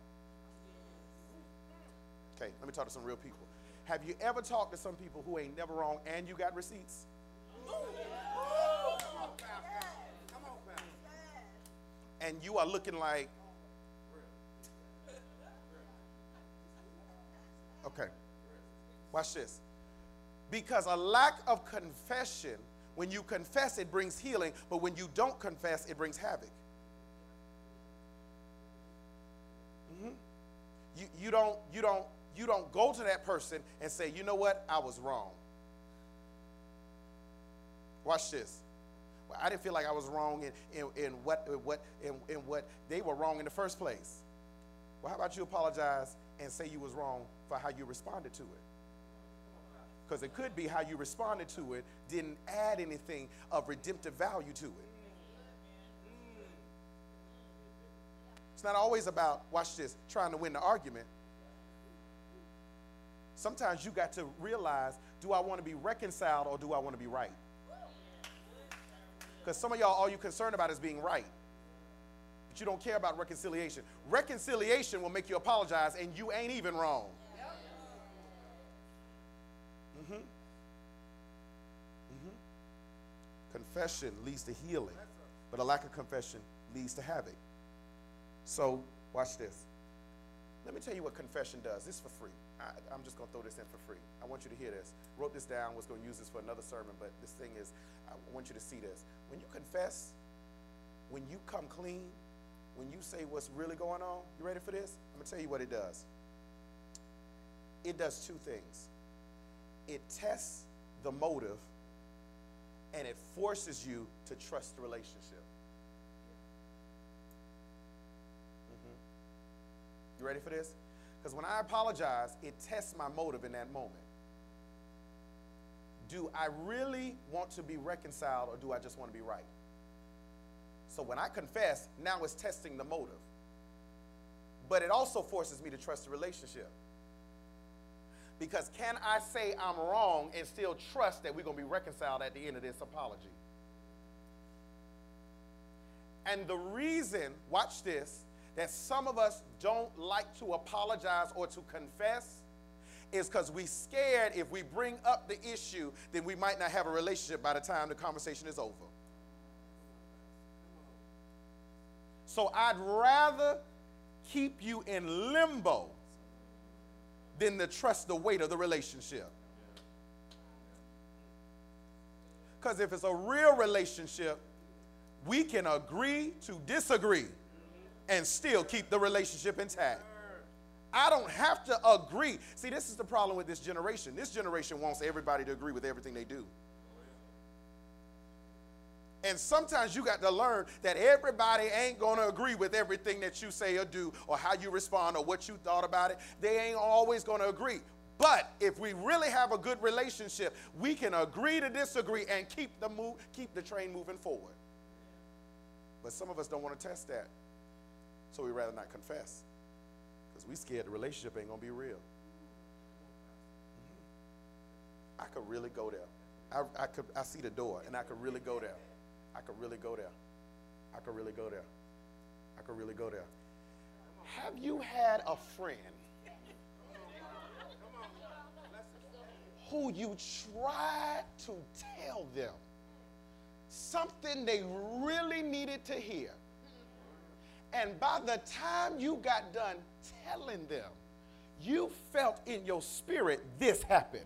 Okay, let me talk to some real people. Have you ever talked to some people who ain't never wrong and you got receipts? And you are looking like, okay, watch this. Because a lack of confession, when you confess, it brings healing, but when you don't confess, it brings havoc. Mm-hmm. You, you don't, you don't you don't go to that person and say, you know what, I was wrong. Watch this. I didn't feel like I was wrong in, in, in what, in, what, in, in what they were wrong in the first place. Well, how about you apologize and say you was wrong for how you responded to it? Because it could be how you responded to it didn't add anything of redemptive value to it. It's not always about, watch this, trying to win the argument. Sometimes you got to realize do I want to be reconciled or do I want to be right? Because some of y'all, all you're concerned about is being right. But you don't care about reconciliation. Reconciliation will make you apologize and you ain't even wrong. Mm-hmm. Mm-hmm. Confession leads to healing, but a lack of confession leads to havoc. So, watch this. Let me tell you what confession does. This is for free. I, am just going to throw this in for free. I want you to hear this. Wrote this down, was going to use this for another sermon, but this thing is, I want you to see this. When you confess, when you come clean, when you say what's really going on, you ready for this? I'm going to tell you what it does. It does two things it tests the motive and it forces you to trust the relationship. Mm-hmm. You ready for this? Because when I apologize, it tests my motive in that moment. Do I really want to be reconciled or do I just want to be right? So when I confess, now it's testing the motive. But it also forces me to trust the relationship. Because can I say I'm wrong and still trust that we're going to be reconciled at the end of this apology? And the reason, watch this, that some of us don't like to apologize or to confess is because we're scared if we bring up the issue, then we might not have a relationship by the time the conversation is over. So I'd rather keep you in limbo than to trust the weight of the relationship. Because if it's a real relationship, we can agree to disagree and still keep the relationship intact. I don't have to agree. See, this is the problem with this generation. This generation wants everybody to agree with everything they do. And sometimes you got to learn that everybody ain't going to agree with everything that you say or do or how you respond or what you thought about it. They ain't always going to agree. But if we really have a good relationship, we can agree to disagree and keep the move, keep the train moving forward. But some of us don't want to test that. So we rather not confess. Because we scared the relationship ain't gonna be real. Mm-hmm. I could really go there. I, I could I see the door and I could really go there. I could really go there. I could really go there. I could really go there. Have you had a friend who you tried to tell them something they really needed to hear? And by the time you got done telling them, you felt in your spirit this happened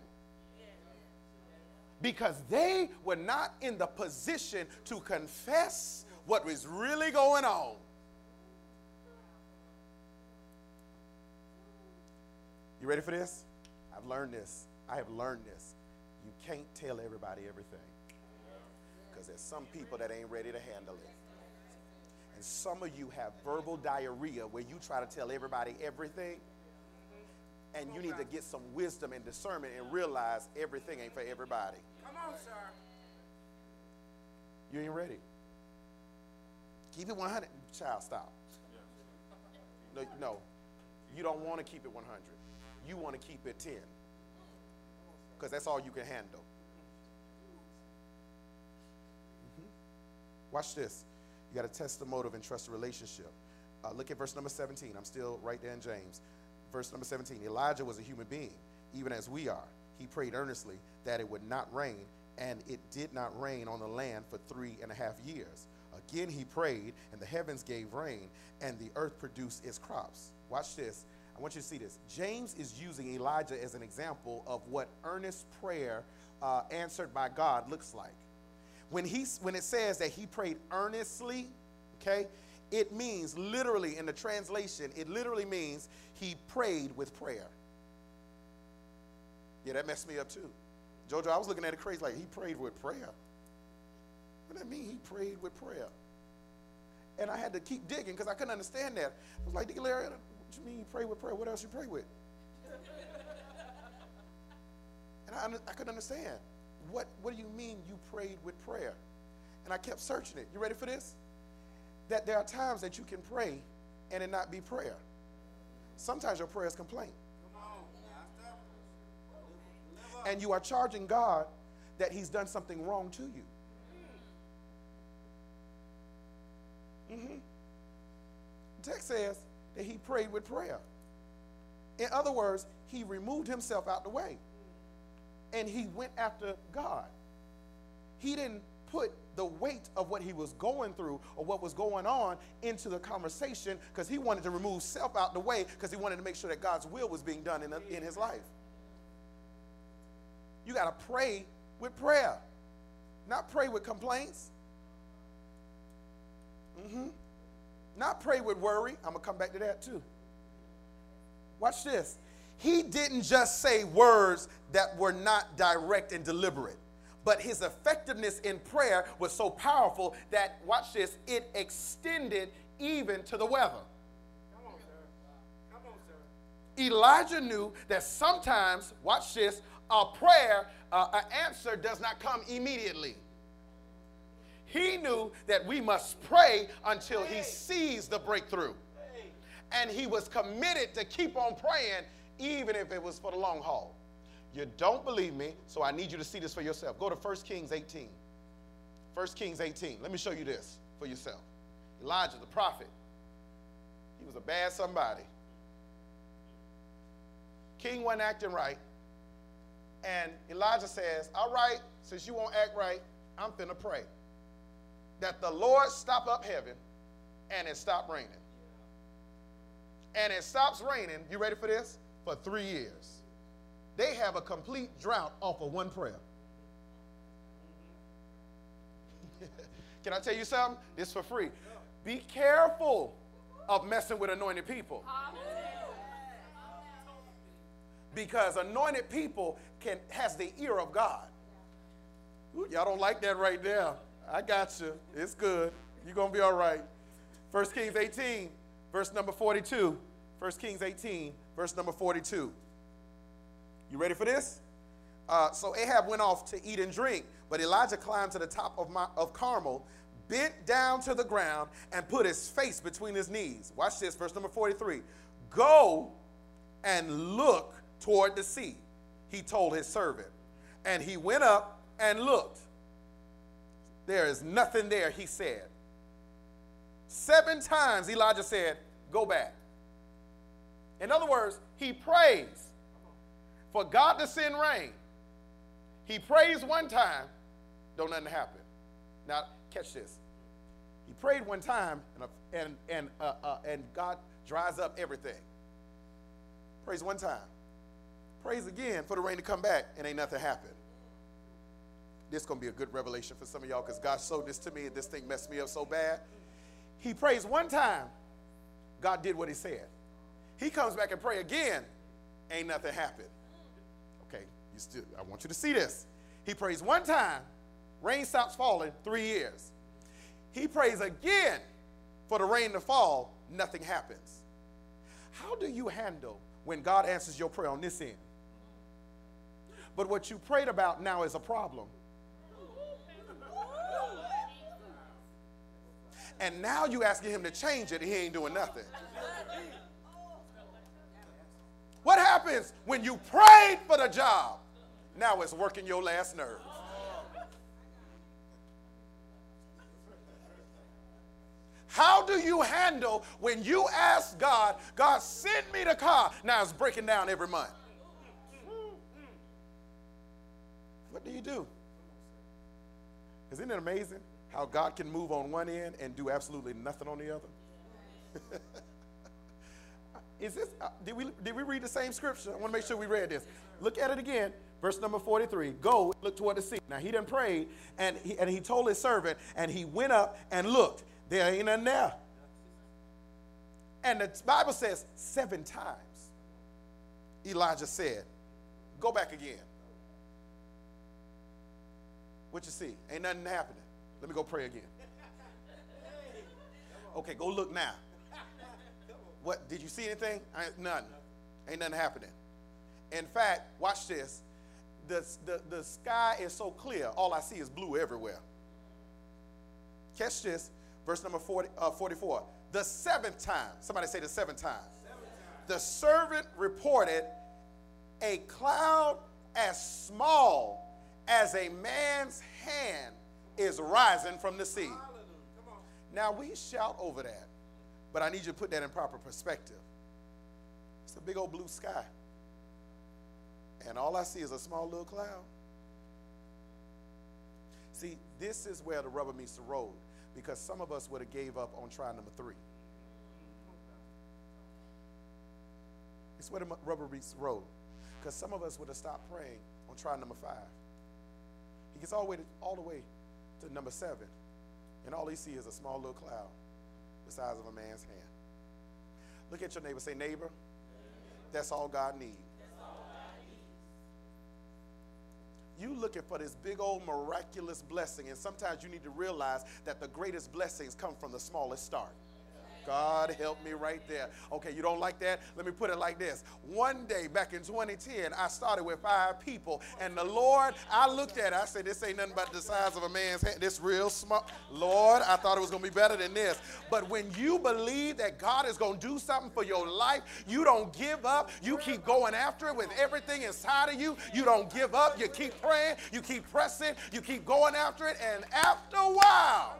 because they were not in the position to confess what was really going on. You ready for this? I've learned this. I have learned this. You can't tell everybody everything because there's some people that ain't ready to handle it. And some of you have verbal diarrhea where you try to tell everybody everything and you need to get some wisdom and discernment and realize everything ain't for everybody. Come on, sir. You ain't ready. Keep it 100. Child, stop. No, no. You don't want to keep it 100. You want to keep it 10. Because that's all you can handle. Mm-hmm. Watch this. You got to test the motive and trust the relationship. Uh, look at verse number 17. I'm still right there in James verse number 17 Elijah was a human being, even as we are. He prayed earnestly that it would not rain, and it did not rain on the land for three and a half years. Again, he prayed, and the heavens gave rain, and the earth produced its crops. Watch this. I want you to see this. James is using Elijah as an example of what earnest prayer uh, answered by God looks like. When, he, when it says that he prayed earnestly, okay, it means literally in the translation, it literally means he prayed with prayer. Yeah, that messed me up too. Jojo, I was looking at it crazy, like he prayed with prayer. What does that mean? He prayed with prayer. And I had to keep digging because I couldn't understand that. I was like, Deacon Larry, what do you mean you pray with prayer? What else you pray with? [LAUGHS] and I, I couldn't understand. What, what do you mean you prayed with prayer? And I kept searching it. You ready for this? that there are times that you can pray and it not be prayer. Sometimes your prayer is complaint. And you are charging God that He's done something wrong to you. Mm-hmm. The text says that he prayed with prayer. In other words, he removed himself out the way and he went after God. He didn't put the weight of what he was going through or what was going on into the conversation because he wanted to remove self out the way because he wanted to make sure that God's will was being done in, in his life. You got to pray with prayer, not pray with complaints. Mm-hmm. Not pray with worry. I'm going to come back to that too. Watch this. He didn't just say words that were not direct and deliberate but his effectiveness in prayer was so powerful that, watch this, it extended even to the weather. Come on, sir. Come on, sir. Elijah knew that sometimes, watch this, a prayer, uh, an answer does not come immediately. He knew that we must pray until he sees the breakthrough. And he was committed to keep on praying, even if it was for the long haul. You don't believe me, so I need you to see this for yourself. Go to 1 Kings 18. 1 Kings 18. Let me show you this for yourself. Elijah, the prophet, he was a bad somebody. King wasn't acting right. And Elijah says, All right, since you won't act right, I'm finna pray that the Lord stop up heaven and it stop raining. And it stops raining. You ready for this? For three years. They have a complete drought off of one prayer. [LAUGHS] Can I tell you something? This for free. Be careful of messing with anointed people. Because anointed people can has the ear of God. Y'all don't like that right there. I got you. It's good. You're going to be all right. 1 Kings 18, verse number 42. 1 Kings 18, verse number 42. You ready for this? Uh, so Ahab went off to eat and drink, but Elijah climbed to the top of, my, of Carmel, bent down to the ground, and put his face between his knees. Watch this, verse number 43. Go and look toward the sea, he told his servant. And he went up and looked. There is nothing there, he said. Seven times Elijah said, Go back. In other words, he prays for God to send rain. He prays one time, don't nothing happen. Now, catch this. He prayed one time, and, and, and, uh, uh, and God dries up everything. Prays one time. Prays again for the rain to come back, and ain't nothing happened. This is going to be a good revelation for some of y'all because God showed this to me, and this thing messed me up so bad. He prays one time, God did what he said. He comes back and pray again, ain't nothing happened. Okay, you still I want you to see this. He prays one time, rain stops falling, three years. He prays again for the rain to fall, nothing happens. How do you handle when God answers your prayer on this end? But what you prayed about now is a problem. And now you asking him to change it, he ain't doing nothing. What happens when you prayed for the job? Now it's working your last nerve. How do you handle when you ask God, God, send me the car? Now it's breaking down every month. What do you do? Isn't it amazing how God can move on one end and do absolutely nothing on the other? [LAUGHS] Is this, uh, did, we, did we read the same scripture? I want to make sure we read this. Look at it again. Verse number 43. Go, look toward the sea. Now he didn't pray, and he, and he told his servant, and he went up and looked. There ain't nothing there. And the Bible says seven times Elijah said, Go back again. What you see? Ain't nothing happening. Let me go pray again. Okay, go look now. What did you see anything? I, none. Ain't nothing happening. In fact, watch this. The, the, the sky is so clear, all I see is blue everywhere. Catch this, verse number 40, uh, 44. The seventh time, somebody say the seventh time. Seventh time. The servant reported a cloud as small as a man's hand is rising from the sea. Now we shout over that. But I need you to put that in proper perspective. It's a big old blue sky. And all I see is a small little cloud. See, this is where the rubber meets the road because some of us would have gave up on try number three. It's where the rubber meets the road because some of us would have stopped praying on try number five. He gets all the way to, all the way to number seven, and all he sees is a small little cloud the size of a man's hand. Look at your neighbor. Say, neighbor, that's all God needs. You looking for this big old miraculous blessing, and sometimes you need to realize that the greatest blessings come from the smallest start. God help me right there. Okay, you don't like that? Let me put it like this. One day back in 2010, I started with five people, and the Lord, I looked at it, I said, This ain't nothing but the size of a man's hand. This real small. Lord, I thought it was gonna be better than this. But when you believe that God is gonna do something for your life, you don't give up. You keep going after it with everything inside of you. You don't give up. You keep praying, you keep pressing, you keep going after it, and after a while,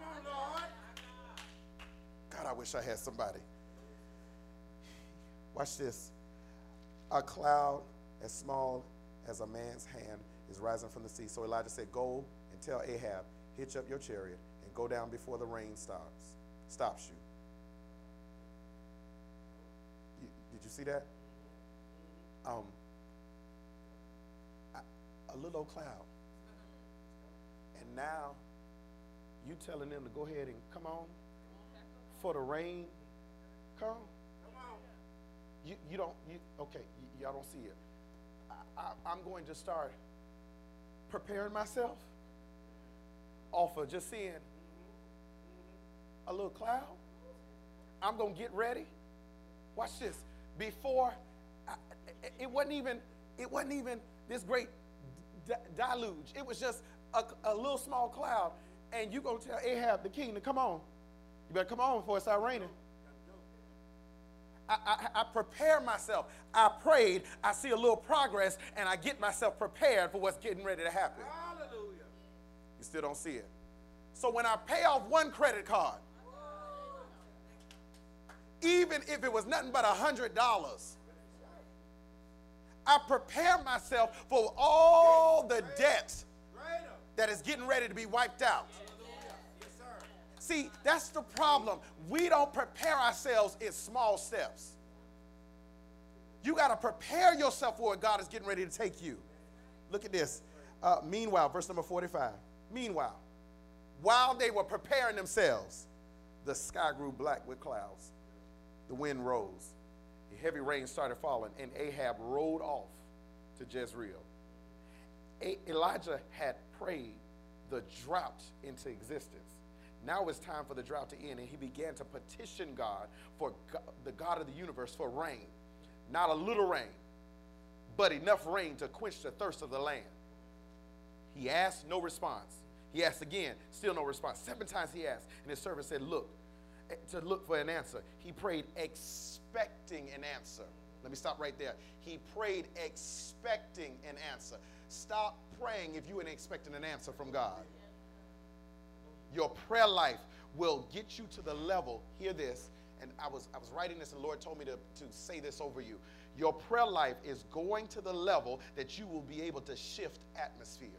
God, I wish I had somebody. Watch this. A cloud as small as a man's hand is rising from the sea. So Elijah said, Go and tell Ahab, hitch up your chariot and go down before the rain stops, stops you. did you see that? Um, a little old cloud. And now you telling them to go ahead and come on for the rain come? You, you don't, you, okay, y'all don't see it. I, I'm going to start preparing myself off of just seeing a little cloud. I'm going to get ready. Watch this. Before, I, it- wasn't even, it wasn't even this great deluge. It was just a, a little small cloud. And you going to tell Ahab, the king, to come on. You better come on before it start raining. I, I, I prepare myself. I prayed. I see a little progress, and I get myself prepared for what's getting ready to happen. Hallelujah. You still don't see it. So when I pay off one credit card, even if it was nothing but a hundred dollars, I prepare myself for all the debt that is getting ready to be wiped out. See, that's the problem. We don't prepare ourselves in small steps. You got to prepare yourself for what God is getting ready to take you. Look at this. Uh, meanwhile, verse number 45. Meanwhile, while they were preparing themselves, the sky grew black with clouds. The wind rose. A heavy rain started falling, and Ahab rode off to Jezreel. A- Elijah had prayed the drought into existence. Now it's time for the drought to end, and he began to petition God for Go- the God of the universe for rain. Not a little rain, but enough rain to quench the thirst of the land. He asked, no response. He asked again, still no response. Seven times he asked, and his servant said, Look, eh, to look for an answer. He prayed expecting an answer. Let me stop right there. He prayed expecting an answer. Stop praying if you ain't expecting an answer from God. Your prayer life will get you to the level. Hear this. And I was I was writing this, and the Lord told me to, to say this over you. Your prayer life is going to the level that you will be able to shift atmospheres.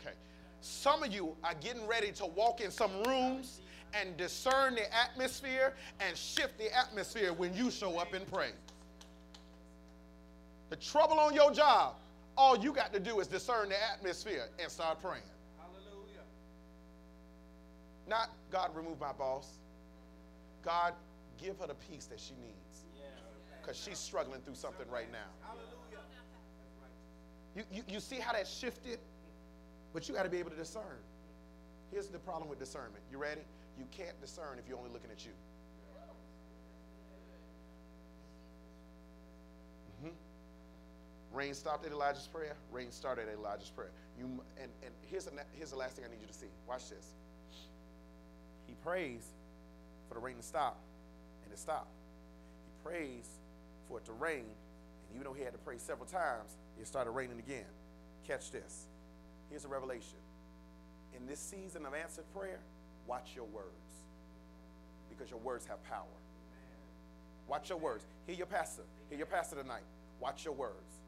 Okay. Some of you are getting ready to walk in some rooms and discern the atmosphere and shift the atmosphere when you show up and pray. The trouble on your job, all you got to do is discern the atmosphere and start praying. Not God remove my boss. God give her the peace that she needs. Because she's struggling through something right now. Hallelujah. You, you, you see how that shifted? But you got to be able to discern. Here's the problem with discernment. You ready? You can't discern if you're only looking at you. Mhm. Rain stopped at Elijah's prayer. Rain started at Elijah's prayer. You and, and here's the, here's the last thing I need you to see. Watch this. Prays for the rain to stop, and it stopped. He prays for it to rain, and even though he had to pray several times, it started raining again. Catch this. Here's a revelation. In this season of answered prayer, watch your words. Because your words have power. Watch your words. Hear your pastor. Hear your pastor tonight. Watch your words.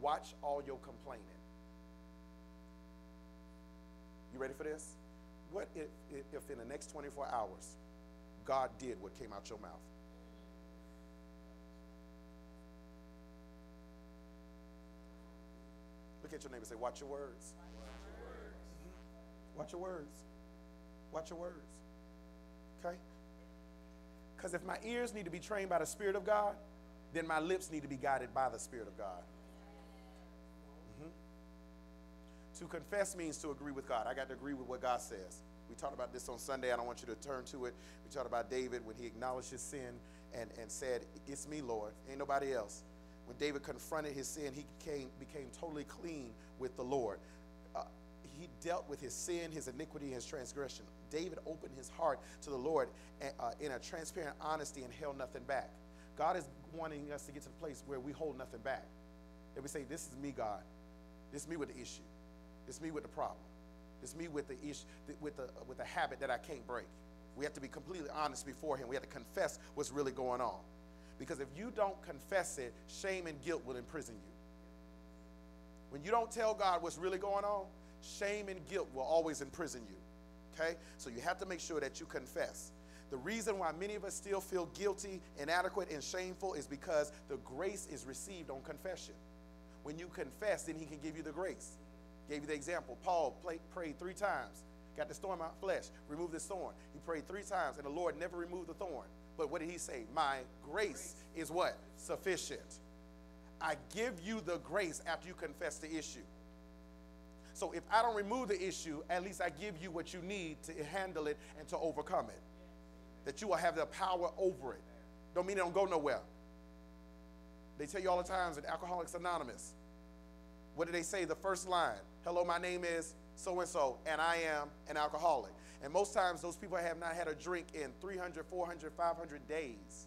Watch all your complaining. You ready for this? What if, if, in the next 24 hours, God did what came out your mouth? Look at your neighbor and say, Watch your words. Watch your words. Watch your words. Okay? Because if my ears need to be trained by the Spirit of God, then my lips need to be guided by the Spirit of God. To confess means to agree with God. I got to agree with what God says. We talked about this on Sunday. I don't want you to turn to it. We talked about David when he acknowledged his sin and, and said, It's me, Lord. Ain't nobody else. When David confronted his sin, he became, became totally clean with the Lord. Uh, he dealt with his sin, his iniquity, his transgression. David opened his heart to the Lord uh, in a transparent honesty and held nothing back. God is wanting us to get to the place where we hold nothing back. That we say, This is me, God. This is me with the issue. Is me with the problem. It's me with the issue, with the, uh, with the habit that I can't break. We have to be completely honest before Him. We have to confess what's really going on. Because if you don't confess it, shame and guilt will imprison you. When you don't tell God what's really going on, shame and guilt will always imprison you. Okay? So you have to make sure that you confess. The reason why many of us still feel guilty, inadequate, and shameful is because the grace is received on confession. When you confess, then He can give you the grace. Gave you the example. Paul prayed three times, got the thorn out flesh, removed the thorn. He prayed three times, and the Lord never removed the thorn. But what did He say? My grace is what? Sufficient. I give you the grace after you confess the issue. So if I don't remove the issue, at least I give you what you need to handle it and to overcome it. That you will have the power over it. Don't mean it don't go nowhere. They tell you all the times in Alcoholics Anonymous. What do they say? The first line Hello, my name is so and so, and I am an alcoholic. And most times, those people have not had a drink in 300, 400, 500 days.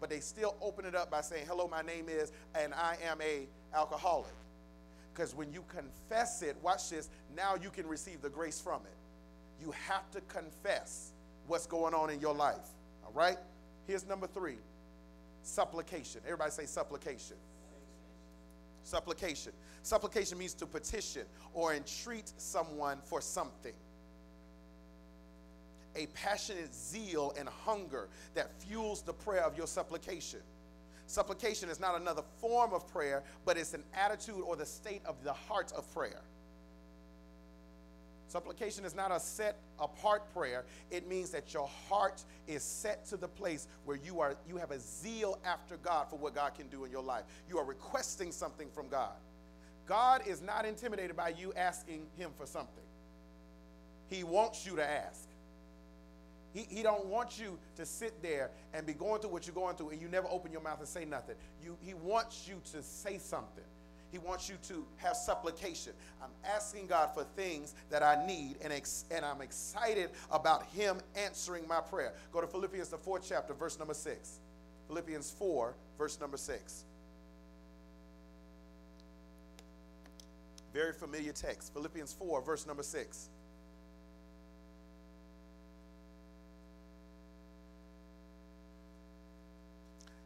But they still open it up by saying, Hello, my name is, and I am a alcoholic. Because when you confess it, watch this, now you can receive the grace from it. You have to confess what's going on in your life. All right? Here's number three supplication. Everybody say supplication. Supplication. Supplication means to petition or entreat someone for something. A passionate zeal and hunger that fuels the prayer of your supplication. Supplication is not another form of prayer, but it's an attitude or the state of the heart of prayer. Supplication is not a set apart prayer. It means that your heart is set to the place where you are you have a zeal after God for what God can do in your life. You are requesting something from God. God is not intimidated by you asking him for something. He wants you to ask. He, he don't want you to sit there and be going through what you're going through and you never open your mouth and say nothing. You, he wants you to say something. He wants you to have supplication. I'm asking God for things that I need, and, ex- and I'm excited about Him answering my prayer. Go to Philippians, the fourth chapter, verse number six. Philippians 4, verse number 6. Very familiar text. Philippians 4, verse number 6.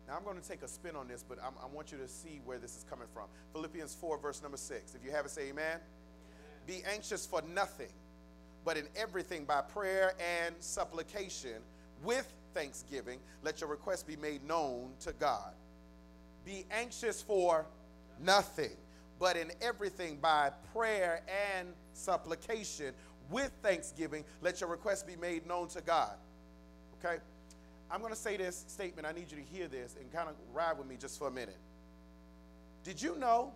Now, I'm going to take a spin on this, but I'm, i want you to see where this is coming from. Philippians 4, verse number 6. If you have it, say amen. amen. Be anxious for nothing, but in everything by prayer and supplication with thanksgiving, let your requests be made known to God. Be anxious for nothing, but in everything by prayer and supplication with thanksgiving, let your requests be made known to God. Okay? I'm going to say this statement. I need you to hear this and kind of ride with me just for a minute. Did you know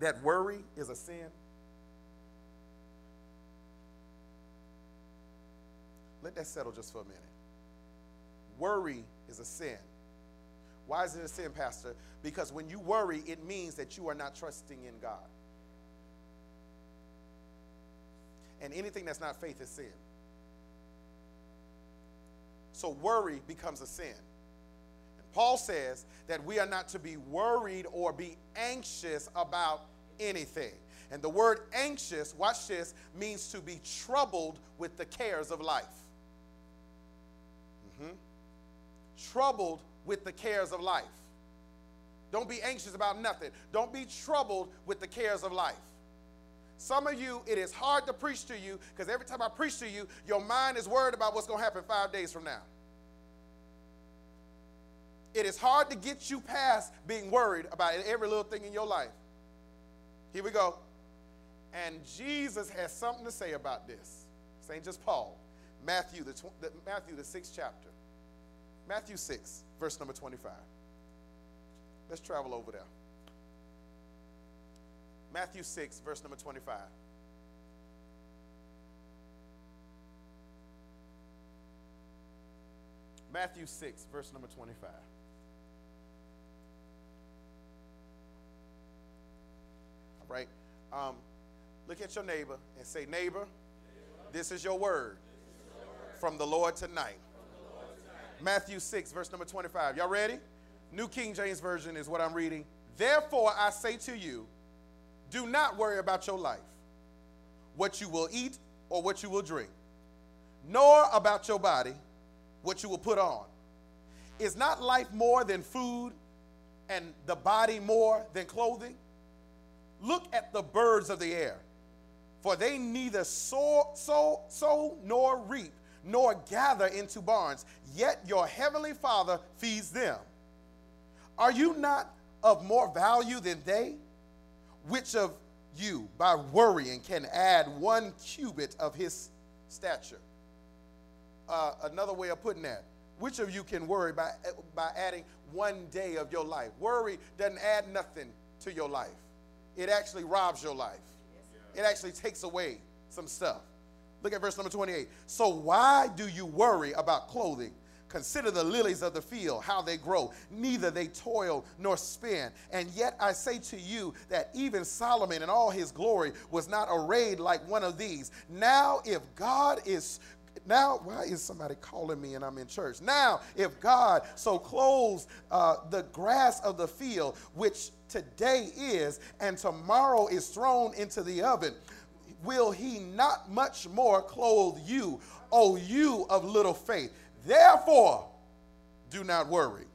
that worry is a sin? Let that settle just for a minute. Worry is a sin. Why is it a sin, Pastor? Because when you worry, it means that you are not trusting in God. And anything that's not faith is sin. So worry becomes a sin. And Paul says that we are not to be worried or be anxious about anything. And the word anxious, watch this, means to be troubled with the cares of life. Mm-hmm. Troubled with the cares of life. Don't be anxious about nothing. Don't be troubled with the cares of life. Some of you, it is hard to preach to you because every time I preach to you, your mind is worried about what's going to happen five days from now. It is hard to get you past being worried about every little thing in your life. Here we go. And Jesus has something to say about this. This ain't just Paul. Matthew, the, tw- the, Matthew, the sixth chapter. Matthew 6, verse number 25. Let's travel over there. Matthew 6, verse number 25. Matthew 6, verse number 25. Right. Um, look at your neighbor and say, Neighbor, this is your word, from the Lord tonight. Matthew 6, verse number 25. Y'all ready? New King James Version is what I'm reading. Therefore, I say to you, do not worry about your life, what you will eat or what you will drink, nor about your body, what you will put on. Is not life more than food and the body more than clothing? Look at the birds of the air, for they neither sow, sow, sow nor reap, nor gather into barns, yet your heavenly Father feeds them. Are you not of more value than they? Which of you, by worrying, can add one cubit of his stature? Uh, another way of putting that, which of you can worry by, by adding one day of your life? Worry doesn't add nothing to your life, it actually robs your life, it actually takes away some stuff. Look at verse number 28. So, why do you worry about clothing? Consider the lilies of the field, how they grow. Neither they toil nor spin. And yet I say to you that even Solomon in all his glory was not arrayed like one of these. Now, if God is now, why is somebody calling me and I'm in church? Now, if God so clothes uh, the grass of the field, which today is and tomorrow is thrown into the oven, will he not much more clothe you, O you of little faith? Therefore, do not worry,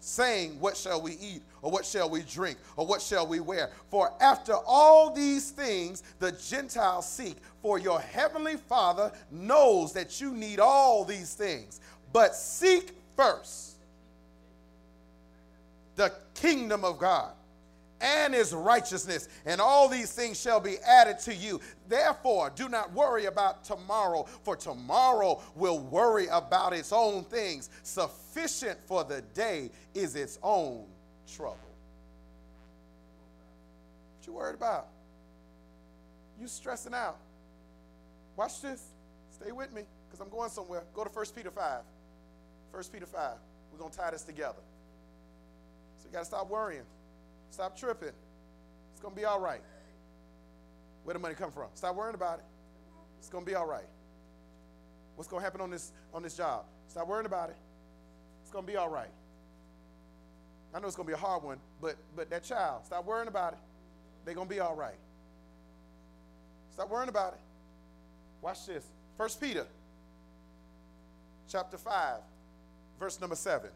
saying, What shall we eat? Or what shall we drink? Or what shall we wear? For after all these things the Gentiles seek, for your heavenly Father knows that you need all these things. But seek first the kingdom of God and his righteousness, and all these things shall be added to you. Therefore, do not worry about tomorrow, for tomorrow will worry about its own things. Sufficient for the day is its own trouble. What you worried about? You stressing out. Watch this. Stay with me, because I'm going somewhere. Go to 1 Peter 5. 1 Peter 5. We're going to tie this together. So you got to stop worrying. Stop tripping. It's going to be all right. Where the money come from? Stop worrying about it. It's going to be all right. What's going to happen on this on this job? Stop worrying about it. It's going to be all right. I know it's going to be a hard one, but but that child, stop worrying about it. They're going to be all right. Stop worrying about it. Watch this. First Peter chapter 5, verse number 7.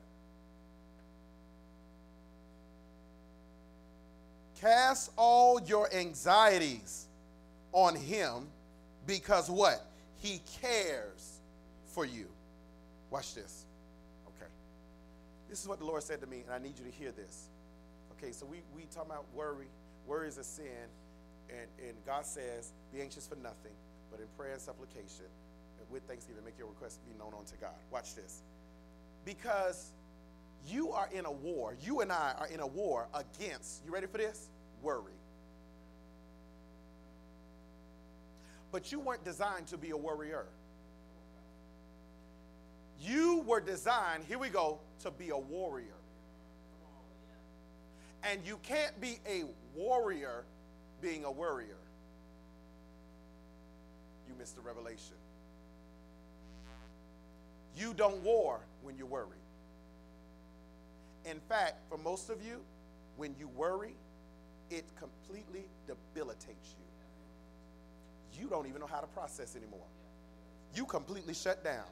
Cast all your anxieties on him because what? He cares for you. Watch this. This is what the Lord said to me, and I need you to hear this. Okay, so we, we talk about worry. Worry is a sin, and, and God says, be anxious for nothing, but in prayer and supplication, and with thanksgiving, make your requests be known unto God. Watch this. Because you are in a war, you and I are in a war against, you ready for this? Worry. But you weren't designed to be a worrier. You were designed, here we go, to be a warrior. And you can't be a warrior being a worrier. You missed the revelation. You don't war when you worry. In fact, for most of you, when you worry, it completely debilitates you. You don't even know how to process anymore. You completely shut down.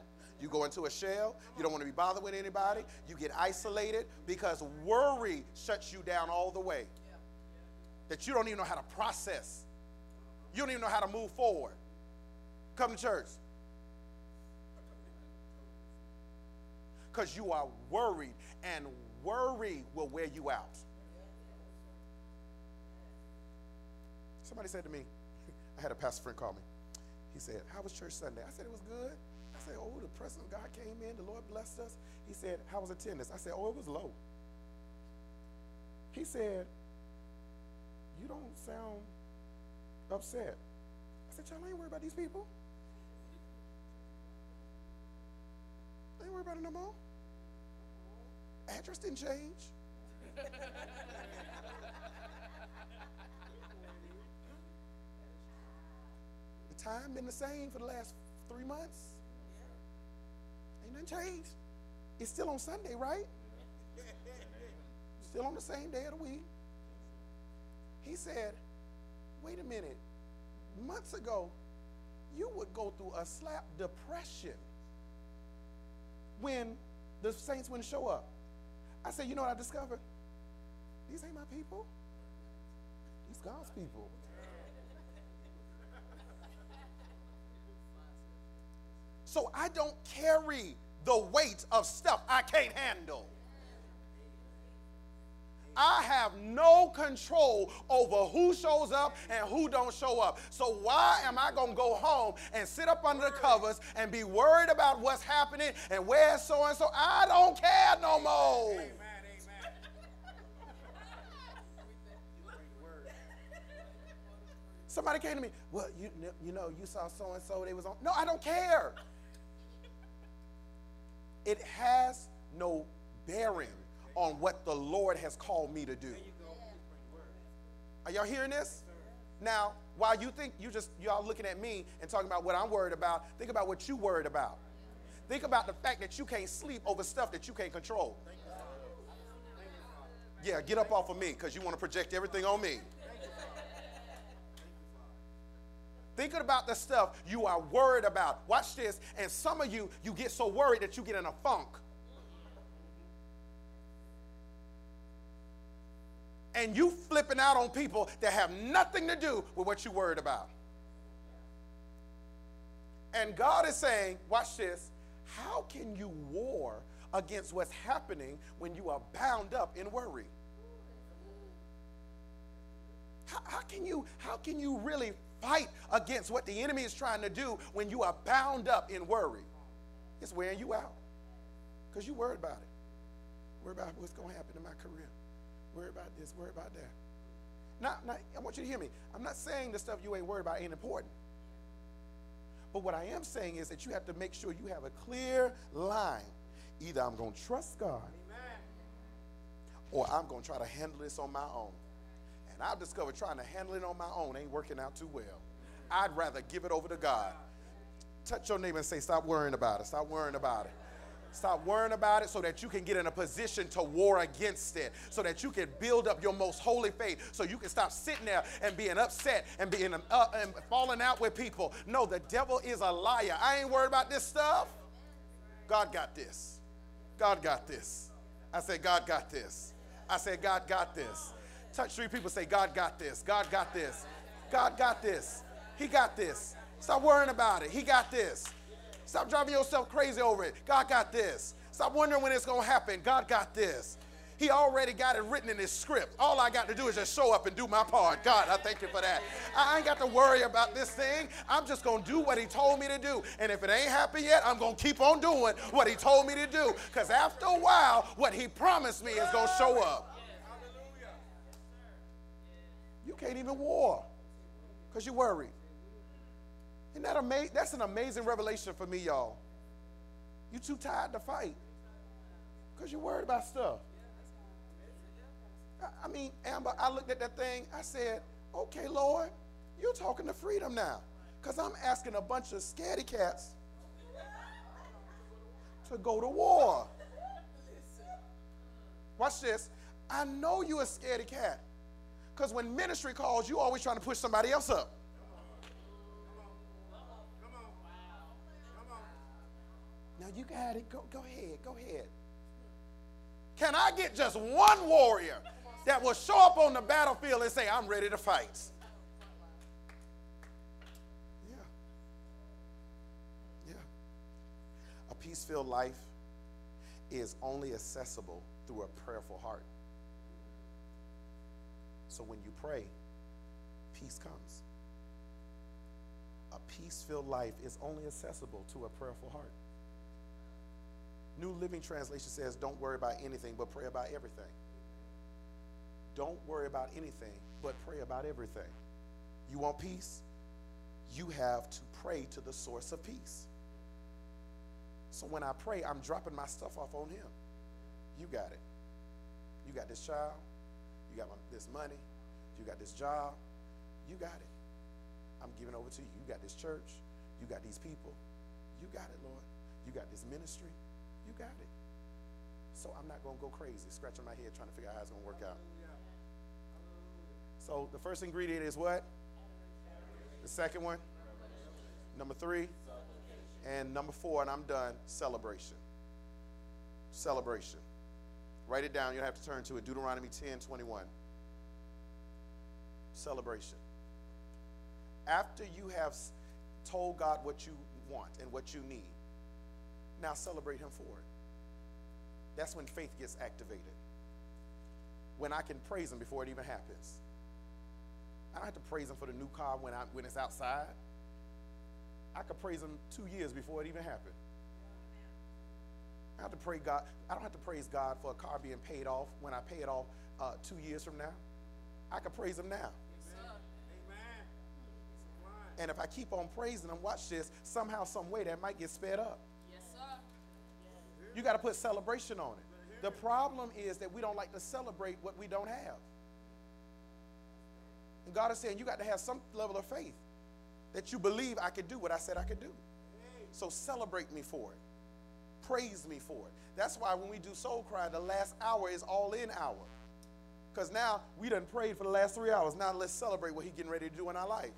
You go into a shell. You don't want to be bothered with anybody. You get isolated because worry shuts you down all the way. That you don't even know how to process. You don't even know how to move forward. Come to church. Because you are worried, and worry will wear you out. Somebody said to me, [LAUGHS] I had a pastor friend call me. He said, How was church Sunday? I said, It was good. I said, Oh, the presence of God came in. The Lord blessed us. He said, How was attendance? I said, Oh, it was low. He said, You don't sound upset. I said, Y'all ain't worried about these people. I ain't worried about it no more. Address didn't change. [LAUGHS] the time been the same for the last three months. Ain't nothing changed. It's still on Sunday, right? Still on the same day of the week. He said, wait a minute. Months ago, you would go through a slap depression when the saints wouldn't show up. I said, you know what I discovered? These ain't my people. These God's people. So I don't carry the weight of stuff I can't handle. I have no control over who shows up and who don't show up. So why am I going to go home and sit up under the covers and be worried about what's happening and where so and so? I don't care no more. Amen. Amen. Somebody came to me, well, you, you know, you saw so and so, they was on. No, I don't care. It has no bearing on what the Lord has called me to do. Are y'all hearing this? Now, while you think you just y'all looking at me and talking about what I'm worried about, think about what you worried about. Think about the fact that you can't sleep over stuff that you can't control. Yeah, get up off of me because you want to project everything on me. Thinking about the stuff you are worried about. Watch this. And some of you, you get so worried that you get in a funk. And you flipping out on people that have nothing to do with what you worried about. And God is saying, watch this. How can you war against what's happening when you are bound up in worry? How, how, can you how can you really fight against what the enemy is trying to do when you are bound up in worry? It's wearing you out. Because you worried about it. Worry about what's going to happen in my career. Worry about this, worry about that. Now, now, I want you to hear me. I'm not saying the stuff you ain't worried about ain't important. But what I am saying is that you have to make sure you have a clear line. Either I'm going to trust God or I'm going to try to handle this on my own. And I've discovered trying to handle it on my own ain't working out too well. I'd rather give it over to God. Touch your neighbor and say, Stop worrying about it. Stop worrying about it. Stop worrying about it so that you can get in a position to war against it, so that you can build up your most holy faith, so you can stop sitting there and being upset and being uh, and falling out with people. No, the devil is a liar. I ain't worried about this stuff. God got this. God got this. I said, God got this. I said, God got this. Touch three people, say, God got this. God got this. God got this. He got this. Stop worrying about it. He got this. Stop driving yourself crazy over it. God got this. Stop wondering when it's going to happen. God got this. He already got it written in his script. All I got to do is just show up and do my part. God, I thank you for that. I ain't got to worry about this thing. I'm just going to do what he told me to do. And if it ain't happened yet, I'm going to keep on doing what he told me to do. Because after a while, what he promised me is going to show up. You can't even war because you're worried. Isn't that amazing? That's an amazing revelation for me, y'all. You too tired to fight because you're worried about stuff. I mean, Amber, I looked at that thing. I said, okay, Lord, you're talking to freedom now because I'm asking a bunch of scaredy cats to go to war. Watch this. I know you're a scaredy cat because when ministry calls, you're always trying to push somebody else up. Come on. Come on. Now you got it. Go, go ahead. Go ahead. Can I get just one warrior that will show up on the battlefield and say, I'm ready to fight? Yeah. Yeah. A peace filled life is only accessible through a prayerful heart. So when you pray, peace comes. A peace filled life is only accessible to a prayerful heart. New Living Translation says, Don't worry about anything, but pray about everything. Don't worry about anything, but pray about everything. You want peace? You have to pray to the source of peace. So when I pray, I'm dropping my stuff off on Him. You got it. You got this child. You got this money. You got this job. You got it. I'm giving over to you. You got this church. You got these people. You got it, Lord. You got this ministry. You got it. So I'm not going to go crazy, scratching my head trying to figure out how it's going to work out. So the first ingredient is what? The second one? Number three? And number four, and I'm done, celebration. Celebration. Write it down. You'll have to turn to it. Deuteronomy 10 21. Celebration. After you have told God what you want and what you need, Now celebrate him for it. That's when faith gets activated. When I can praise him before it even happens. I don't have to praise him for the new car when, I, when it's outside. I could praise him two years before it even happened. I have to pray God. I don't have to praise God for a car being paid off when I pay it off uh, two years from now. I can praise Him now. Amen. And if I keep on praising Him, watch this. Somehow, some way, that might get sped up. Yes, sir. You got to put celebration on it. The problem is that we don't like to celebrate what we don't have. And God is saying you got to have some level of faith that you believe I could do what I said I could do. So celebrate me for it. Praise me for it. That's why when we do soul cry, the last hour is all in hour. Because now we done prayed for the last three hours. Now let's celebrate what He getting ready to do in our life.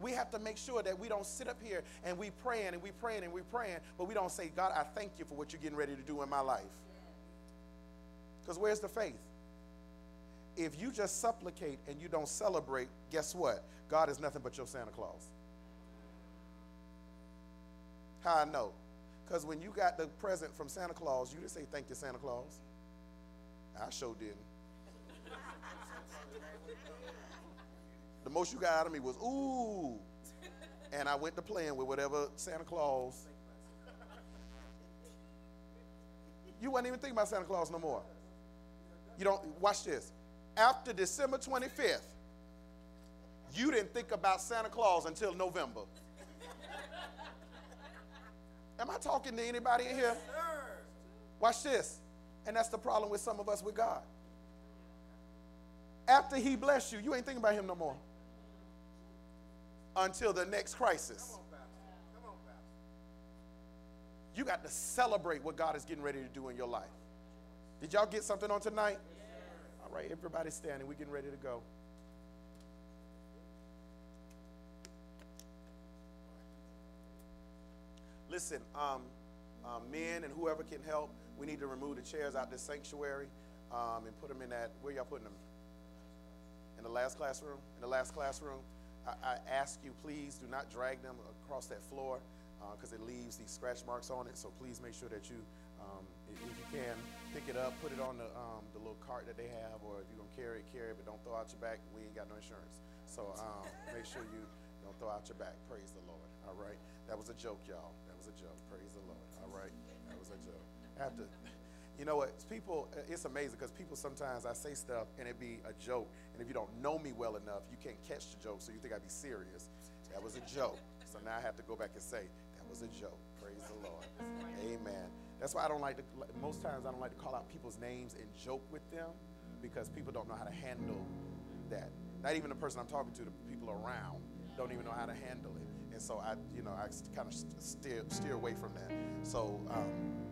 We have to make sure that we don't sit up here and we praying and we praying and we praying, but we don't say, God, I thank you for what you're getting ready to do in my life. Because where's the faith? If you just supplicate and you don't celebrate, guess what? God is nothing but your Santa Claus. How I know? Because when you got the present from Santa Claus, you didn't say thank you, Santa Claus. I sure didn't. the most you got out of me was ooh, and I went to playing with whatever Santa Claus. You wasn't even thinking about Santa Claus no more. You don't watch this. After December 25th, you didn't think about Santa Claus until November. Am I talking to anybody in here? Watch this. And that's the problem with some of us with God. After he bless you, you ain't thinking about him no more. Until the next crisis. Come on, Pastor. You got to celebrate what God is getting ready to do in your life. Did y'all get something on tonight? All right, everybody standing. We're getting ready to go. Listen, um, um, men and whoever can help, we need to remove the chairs out this sanctuary um, and put them in that. Where y'all putting them? In the last classroom? In the last classroom? I, I ask you, please do not drag them across that floor because it leaves these scratch marks on it. So please make sure that you, um, if, if you can, pick it up, put it on the, um, the little cart that they have, or if you're going to carry it, carry it, but don't throw out your back. We ain't got no insurance. So um, make sure you don't throw out your back. Praise the Lord. All right? That was a joke, y'all. That was a joke. Praise the Lord. All right? That was a joke. I have to. You know what? People, it's amazing because people sometimes I say stuff and it be a joke, and if you don't know me well enough, you can't catch the joke, so you think I'd be serious. That was a joke. So now I have to go back and say that was a joke. Praise the Lord. Amen. That's why I don't like to. Most times I don't like to call out people's names and joke with them because people don't know how to handle that. Not even the person I'm talking to, the people around don't even know how to handle it. And so I, you know, I kind of steer steer away from that. So. Um,